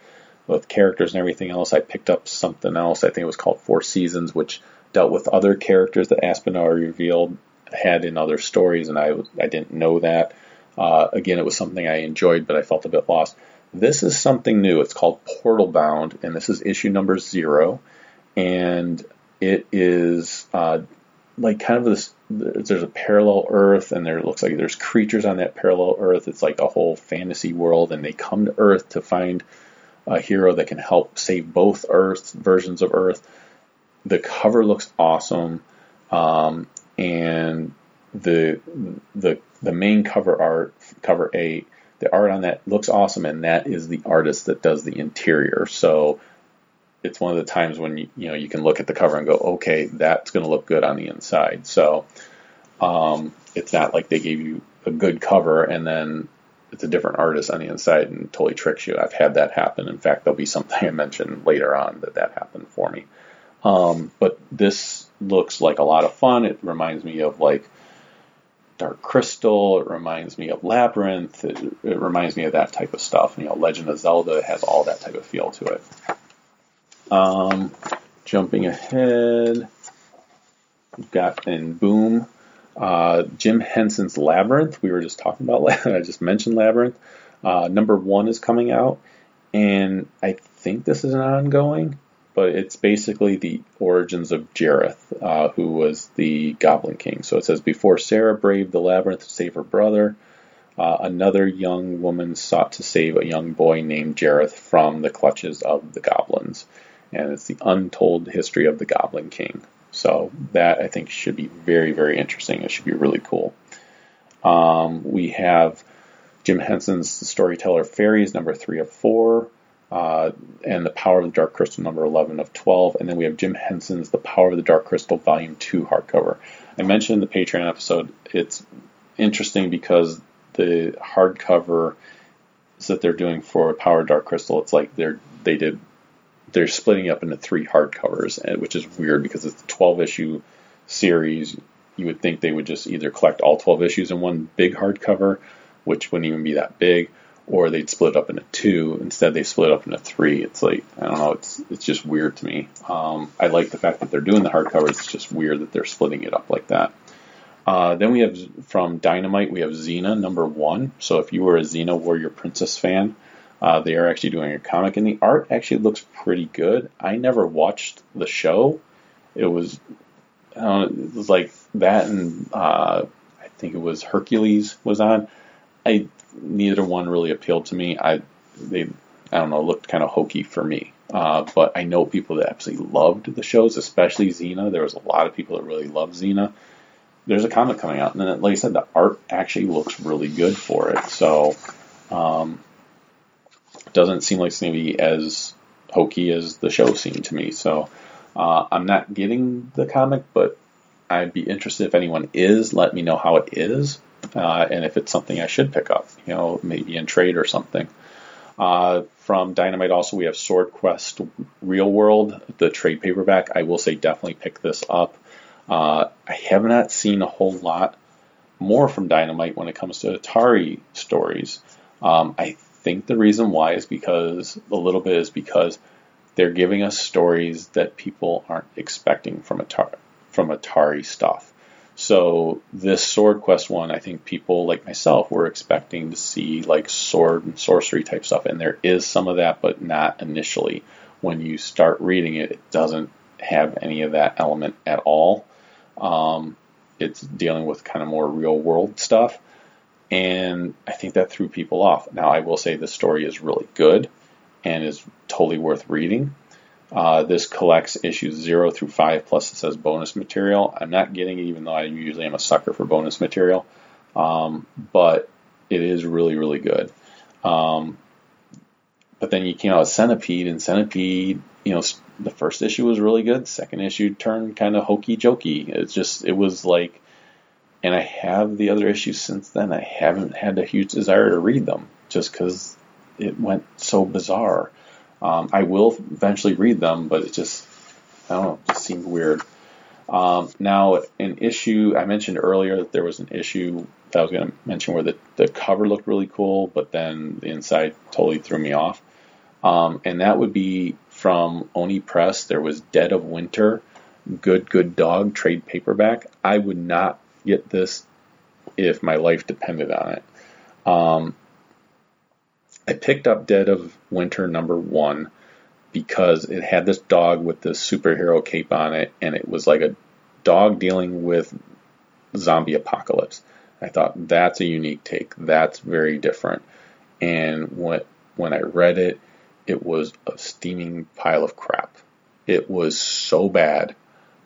with characters and everything else. I picked up something else. I think it was called Four Seasons, which dealt with other characters that Aspinall revealed had in other stories, and I I didn't know that. Uh, again, it was something I enjoyed, but I felt a bit lost. This is something new. It's called Portal Bound, and this is issue number zero, and it is uh, like kind of this. There's a parallel Earth, and there looks like there's creatures on that parallel Earth. It's like a whole fantasy world, and they come to Earth to find a hero that can help save both Earth versions of Earth. The cover looks awesome, um, and the the the main cover art, cover eight, the art on that looks awesome, and that is the artist that does the interior. So it's one of the times when you you know you can look at the cover and go, okay, that's going to look good on the inside. So um, it's not like they gave you a good cover and then it's a different artist on the inside and totally tricks you. I've had that happen. In fact, there'll be [laughs] something I mention later on that that happened for me. Um, but this looks like a lot of fun. It reminds me of like Dark Crystal. It reminds me of Labyrinth. It, it reminds me of that type of stuff. You know, Legend of Zelda has all that type of feel to it. Um, jumping ahead, we've got in Boom, uh, Jim Henson's Labyrinth. We were just talking about. [laughs] I just mentioned Labyrinth. Uh, number one is coming out, and I think this is an ongoing, but it's basically the origins of Jareth, uh, who was the Goblin King. So it says before Sarah braved the labyrinth to save her brother, uh, another young woman sought to save a young boy named Jareth from the clutches of the goblins, and it's the untold history of the Goblin King. So that I think should be very very interesting. It should be really cool. Um, we have Jim Henson's The Storyteller Fairies, number three of four, uh, and The Power of the Dark Crystal, number 11 of 12. And then we have Jim Henson's The Power of the Dark Crystal, volume two hardcover. I mentioned the Patreon episode, it's interesting because the hardcover that they're doing for Power of Dark Crystal, it's like they're they did they're splitting up into three hardcovers, which is weird because it's a 12 issue series. You would think they would just either collect all 12 issues in one big hardcover, which wouldn't even be that big, or they'd split it up into two. Instead, they split it up into three. It's like I don't know. It's it's just weird to me. Um, I like the fact that they're doing the hardcovers. It's just weird that they're splitting it up like that. Uh, then we have from Dynamite, we have Xena number one. So if you were a Xena Warrior Princess fan, uh, they are actually doing a comic, and the art actually looks pretty good. I never watched the show. It was, know, it was like that, and uh, I think it was Hercules was on. I neither one really appealed to me. I they I don't know looked kind of hokey for me. Uh, but I know people that absolutely loved the shows, especially Xena. There was a lot of people that really loved Xena. There's a comic coming out, and then, like I said, the art actually looks really good for it. So, um, doesn't seem like it's going to be as hokey as the show seemed to me. So, uh, I'm not getting the comic, but I'd be interested if anyone is. Let me know how it is, uh, and if it's something I should pick up. You know, maybe in trade or something. Uh, from Dynamite, also we have Sword Quest Real World, the trade paperback. I will say definitely pick this up. Uh, I have not seen a whole lot more from Dynamite when it comes to Atari stories. Um, I think the reason why is because a little bit is because they're giving us stories that people aren't expecting from Atari from Atari stuff. So this Sword Quest one, I think people like myself were expecting to see like sword and sorcery type stuff, and there is some of that, but not initially. When you start reading it, it doesn't have any of that element at all. Um, it's dealing with kind of more real world stuff, and I think that threw people off. Now, I will say the story is really good and is totally worth reading. Uh, this collects issues 0 through 5, plus it says bonus material. I'm not getting it, even though I usually am a sucker for bonus material, um, but it is really, really good. Um, but then you came out with Centipede, and Centipede, you know, the first issue was really good. Second issue turned kind of hokey jokey. It's just, it was like, and I have the other issues since then. I haven't had a huge desire to read them just because it went so bizarre. Um, I will eventually read them, but it just, I don't know, just seemed weird. Um, now, an issue, I mentioned earlier that there was an issue that I was going to mention where the, the cover looked really cool, but then the inside totally threw me off. Um, and that would be from Oni Press. There was Dead of Winter, Good Good Dog trade paperback. I would not get this if my life depended on it. Um, I picked up Dead of Winter number one because it had this dog with this superhero cape on it, and it was like a dog dealing with zombie apocalypse. I thought that's a unique take. That's very different. And when when I read it, it was a steaming pile of crap. It was so bad.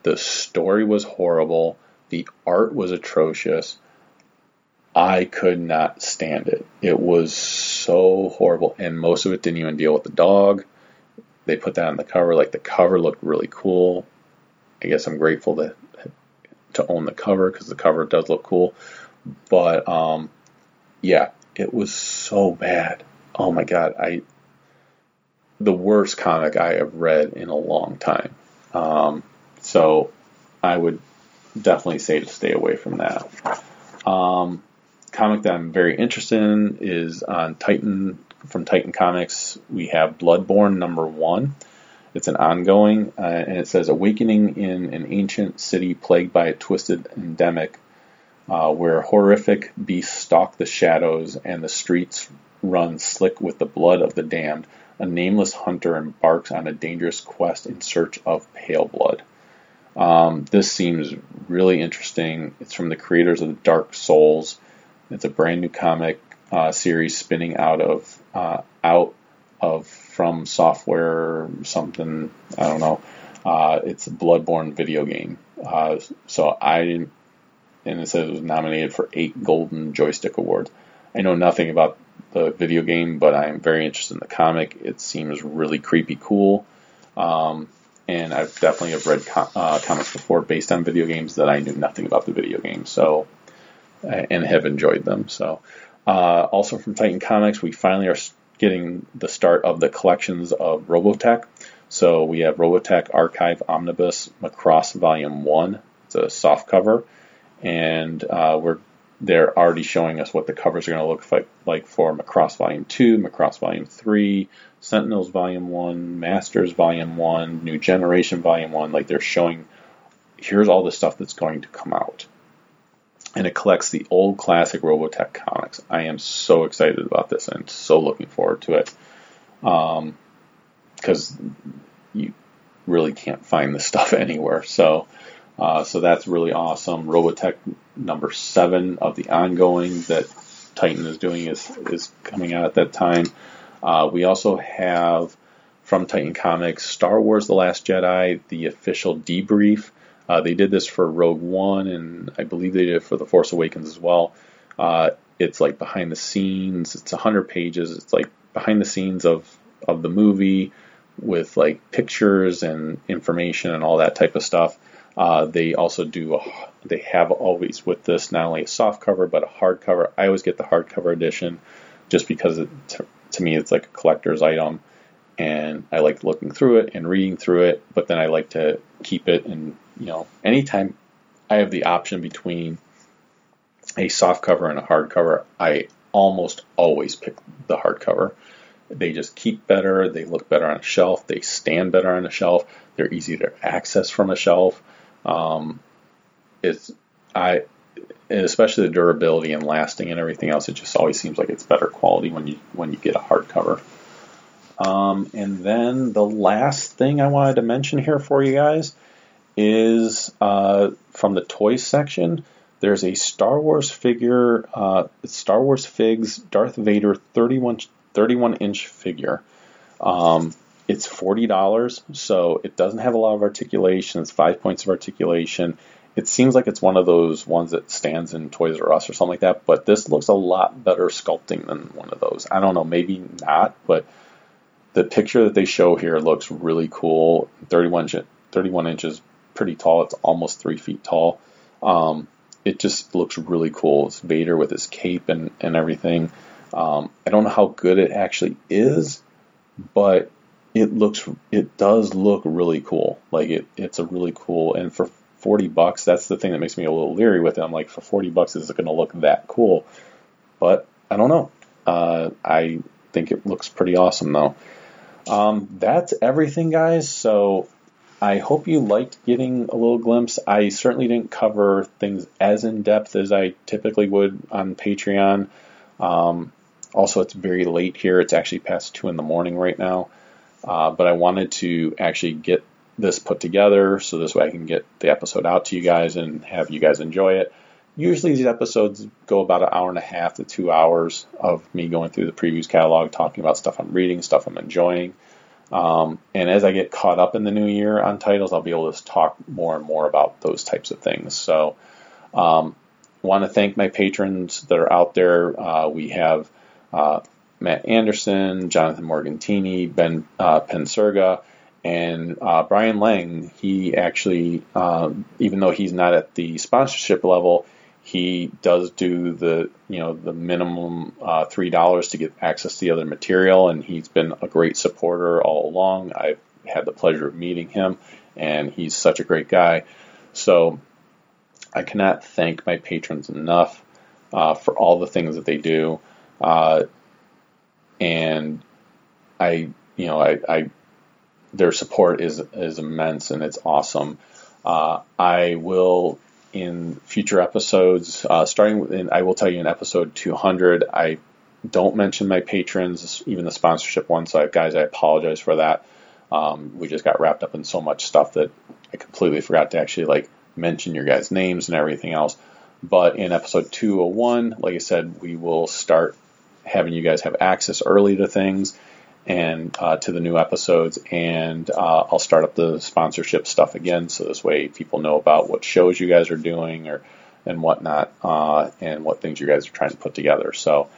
The story was horrible. The art was atrocious. I could not stand it. It was so horrible, and most of it didn't even deal with the dog. They put that on the cover. Like the cover looked really cool. I guess I'm grateful to to own the cover because the cover does look cool. But um, yeah, it was so bad. Oh my god, I the worst comic I have read in a long time. Um, so I would definitely say to stay away from that. Um, comic that I'm very interested in is on Titan from Titan Comics. We have Bloodborne number one. It's an ongoing, uh, and it says awakening in an ancient city plagued by a twisted endemic, uh, where horrific beasts stalk the shadows and the streets run slick with the blood of the damned. A nameless hunter embarks on a dangerous quest in search of pale blood. Um, this seems really interesting. It's from the creators of the Dark Souls. It's a brand new comic uh, series spinning out of uh, out of FromSoftware something I don't know. Uh, it's a Bloodborne video game. Uh, so I didn't, and it says it was nominated for eight Golden Joystick Awards. I know nothing about the video game, but I'm very interested in the comic. It seems really creepy cool. Um, and I've definitely have read co- uh, comics before based on video games that I knew nothing about the video game. So, and have enjoyed them. So, uh, also from Titan Comics, we finally are getting the start of the collections of Robotech. So we have Robotech Archive Omnibus Macross Volume One. It's a soft cover, and uh, we're they're already showing us what the covers are going to look like, like for Macross Volume 2, Macross Volume 3, Sentinels Volume 1, Masters Volume 1, New Generation Volume 1. Like they're showing, here's all the stuff that's going to come out. And it collects the old classic Robotech comics. I am so excited about this and so looking forward to it. Because you really can't find this [laughs] stuff anywhere. So, uh, so that's really awesome. Robotech number seven of the ongoing that Titan is doing is is coming out at that time. Uh, we also have from Titan Comics Star Wars: The Last Jedi, the official debrief. Uh, they did this for Rogue One, and I believe they did it for The Force Awakens as well. Uh, it's like behind the scenes. It's 100 pages. It's like behind the scenes of of the movie with like pictures and information and all that type of stuff. Uh, they also do a, they have always with this not only a soft cover but a hard cover. I always get the hardcover edition just because it, to, to me it's like a collector's item and I like looking through it and reading through it, but then I like to keep it and you know anytime I have the option between a soft cover and a hard cover, I almost always pick the hardcover. They just keep better, they look better on a shelf, they stand better on a shelf, they're easy to access from a shelf. Um, it's I especially the durability and lasting and everything else. It just always seems like it's better quality when you when you get a hardcover. Um, and then the last thing I wanted to mention here for you guys is uh, from the toys section. There's a Star Wars figure, uh, Star Wars Figs Darth Vader 31, 31 inch figure. Um, it's forty dollars, so it doesn't have a lot of articulation. It's five points of articulation. It seems like it's one of those ones that stands in Toys R Us or something like that, but this looks a lot better sculpting than one of those. I don't know, maybe not, but the picture that they show here looks really cool. 31, 31 inches, pretty tall. It's almost three feet tall. Um, it just looks really cool. It's Vader with his cape and, and everything. Um, I don't know how good it actually is, but it looks it does look really cool. Like it it's a really cool and for 40 bucks, that's the thing that makes me a little leery with it. I'm like for 40 bucks is it going to look that cool? But I don't know. Uh, I think it looks pretty awesome though. Um, that's everything guys. So I hope you liked getting a little glimpse. I certainly didn't cover things as in depth as I typically would on Patreon. Um, also, it's very late here. It's actually past two in the morning right now. Uh, but I wanted to actually get this put together so this way I can get the episode out to you guys and have you guys enjoy it. Usually these episodes go about an hour and a half to two hours of me going through the previews catalog, talking about stuff I'm reading, stuff I'm enjoying. Um, and as I get caught up in the new year on titles, I'll be able to talk more and more about those types of things. So, um, want to thank my patrons that are out there. Uh, we have uh, Matt Anderson, Jonathan Morgantini, Ben uh, Pensurga, and uh, Brian Lang. He actually, um, even though he's not at the sponsorship level, he does do the you know the minimum uh, three dollars to get access to the other material, and he's been a great supporter all along. I've had the pleasure of meeting him, and he's such a great guy. So I cannot thank my patrons enough. uh, for all the things that they do. Uh, and I, you know, I, I, their support is is immense and it's awesome. Uh, I will in future episodes, uh, starting with, I will tell you in episode 200, I don't mention my patrons, even the sponsorship ones. So, guys, I apologize for that. Um, we just got wrapped up in so much stuff that I completely forgot to actually like mention your guys' names and everything else. But in episode 201, like I said, we will start having you guys have access early to things and uh, to the new episodes. And uh, I'll start up the sponsorship stuff again, so this way people know about what shows you guys are doing or and whatnot, uh, and what things you guys are trying to put together. So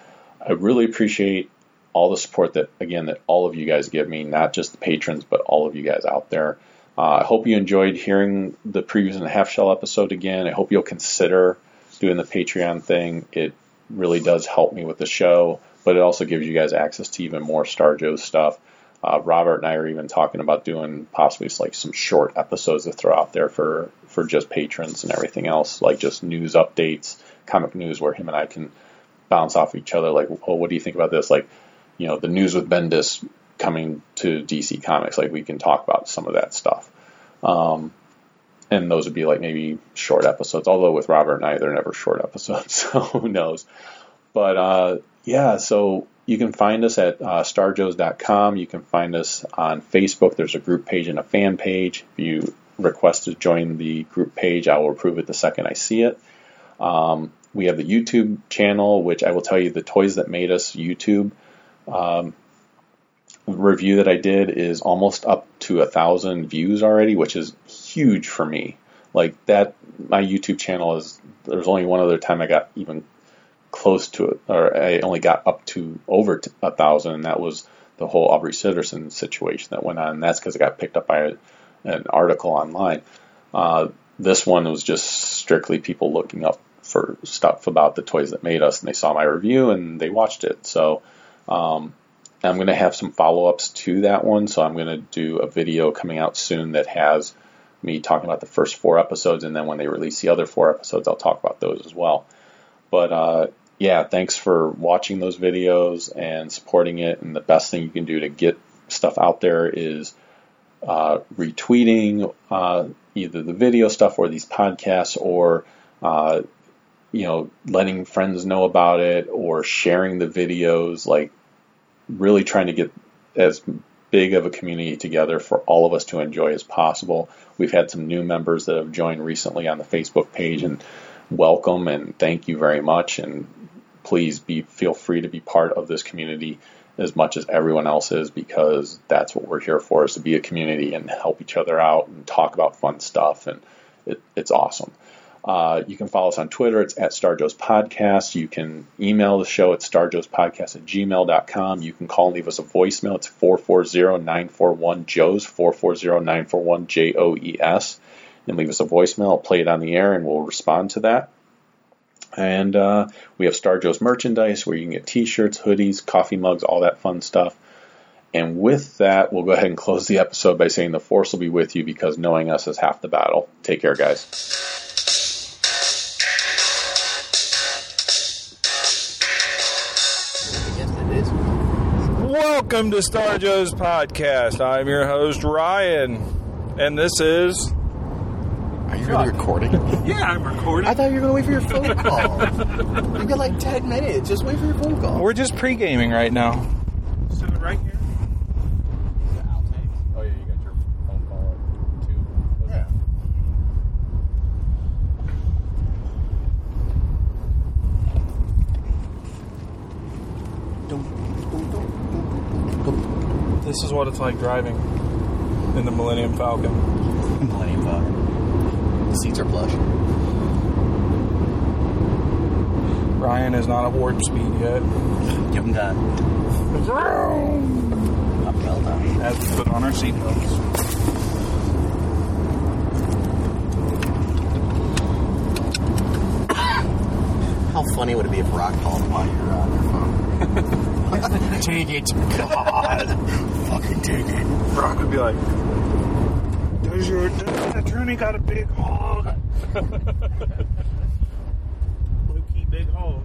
I really appreciate all the support that again that all of you guys give me, not just the patrons, but all of you guys out there. Uh, I hope you enjoyed hearing the previews and the half shell episode again. I hope you'll consider doing the Patreon thing. It really does help me with the show, but it also gives you guys access to even more Star stuff. Uh, Robert and I are even talking about doing possibly like some short episodes to throw out there for for just patrons and everything else, like just news updates, comic news, where him and I can bounce off each other. Like, oh, what do you think about this? Like, you know, the news with Bendis coming to DC Comics. Like, we can talk about some of that stuff. Um, and those would be like maybe short episodes. Although with Robert and I, they're never short episodes, [laughs] so who knows? But uh, yeah, so you can find us at uh, starjoes.com. You can find us on Facebook. There's a group page and a fan page. If you request to join the group page, I will approve it the second I see it. Um, we have the YouTube channel, which I will tell you the Toys That Made Us YouTube um, review that I did is almost up to a thousand views already, which is huge for me. Like that, my YouTube channel is. There's only one other time I got even close to it, or I only got up to over a thousand, and that was the whole Aubrey Sitterson situation that went on. And that's because it got picked up by a, an article online. Uh, this one was just strictly people looking up for stuff about the toys that made us, and they saw my review and they watched it. So um, I'm going to have some follow ups to that one. So I'm going to do a video coming out soon that has me talking about the first four episodes, and then when they release the other four episodes, I'll talk about those as well. But uh, yeah, thanks for watching those videos and supporting it. And the best thing you can do to get stuff out there is uh, retweeting uh, either the video stuff or these podcasts or uh, you know letting friends know about it or sharing the videos like really trying to get as big of a community together for all of us to enjoy as possible. We've had some new members that have joined recently on the facebook page and welcome and thank you very much. And please be feel free to be part of this community as much as everyone else is because that's what we're here for is to be a community and help each other out and talk about fun stuff. And it, it's awesome uh, you can follow us on Twitter. It's at Starjoes Podcast. You can email the show at starjoespodcast at gmail.com. You can call and leave us a voicemail. It's 440-941-JOES, 440-941-J-O-E-S. And leave us a voicemail. I'll play it on the air and we'll respond to that. And uh, we have Star Joe's merchandise where you can get t-shirts, hoodies, coffee mugs, all that fun stuff. And with that, we'll go ahead and close the episode by saying the Force will be with you because knowing us is half the battle. Take care, guys. Welcome to Star Joe's podcast. I'm your host Ryan, and this is. Are you really recording? [laughs] Yeah, I'm recording. I thought you were going to wait for your phone call. you got like 10 minutes. Just wait for your phone call. We're just pre gaming right now. Sit right here. Oh yeah, you got your phone call too. Yeah. This is what it's like driving in the Millennium Falcon. Millennium Falcon. The seats are plush. Ryan is not at warp speed yet. Give them time. Not well done. As we put on our seatbelts. How funny would it be if Rock called while you're on your uh, phone? take it. God fucking did it. Brock would be like, does your attorney got a big hog? [laughs] Low key big hog.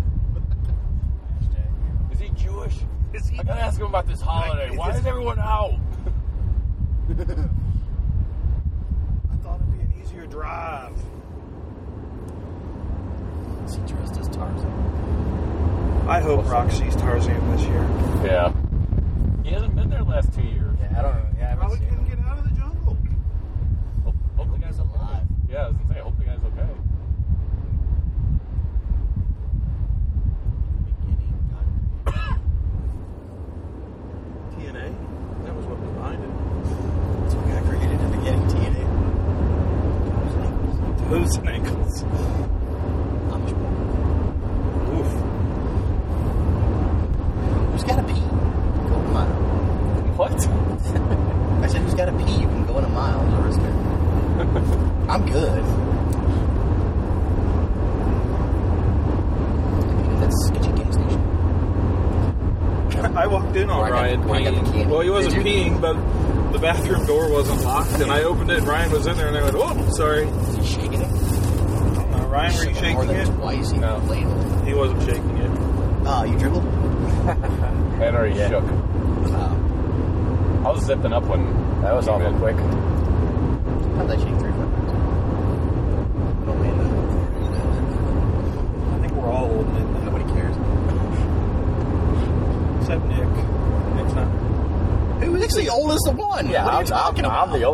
Is he Jewish? Is he I gotta ask him about this holiday. Like, is Why this- is everyone out? I thought it'd be an easier drive. Is he dressed as Tarzan? I hope Rock sees Tarzan this year. Yeah. He hasn't been there last two years. Yeah, I don't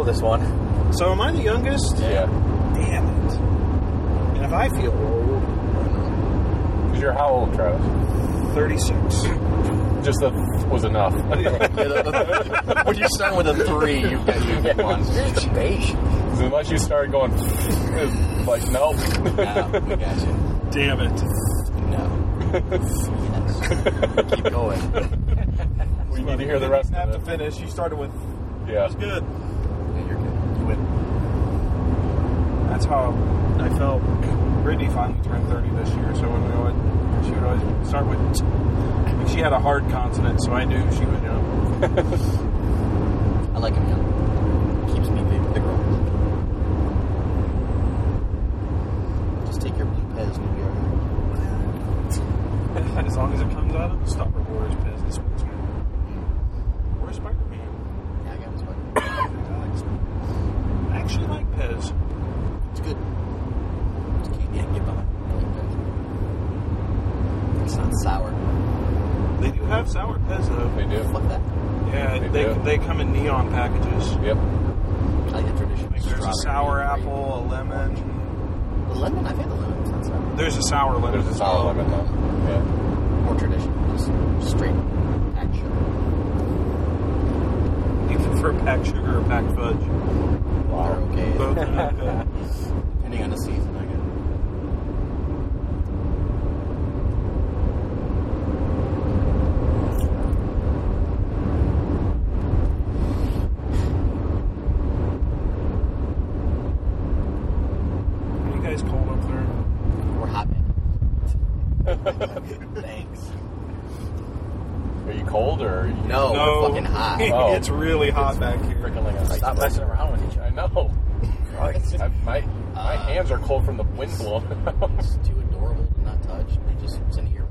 this one. So am I the youngest? Yeah. Damn it. And if I feel old, because you're how old, Travis? Thirty-six. Just that was enough. [laughs] when you start with a three, you've you get one. It's the. Unless you start going, like, nope. [laughs] No, we got you. Damn it. No. yes. [laughs] Keep going. we need to hear the rest. Snap to finish. You started with. Yeah. It was good. that's how I felt. Brittany finally turned 30 this year, so when we would, she would always start with. T- she had a hard consonant, so I knew she would know. [laughs] I like him young. it's really hot it's back here. Freaking like, a, stop messing around with each other. I know. Right. I, my my uh, hands are cold from the wind blowing. it's too adorable to not touch. They just sitting here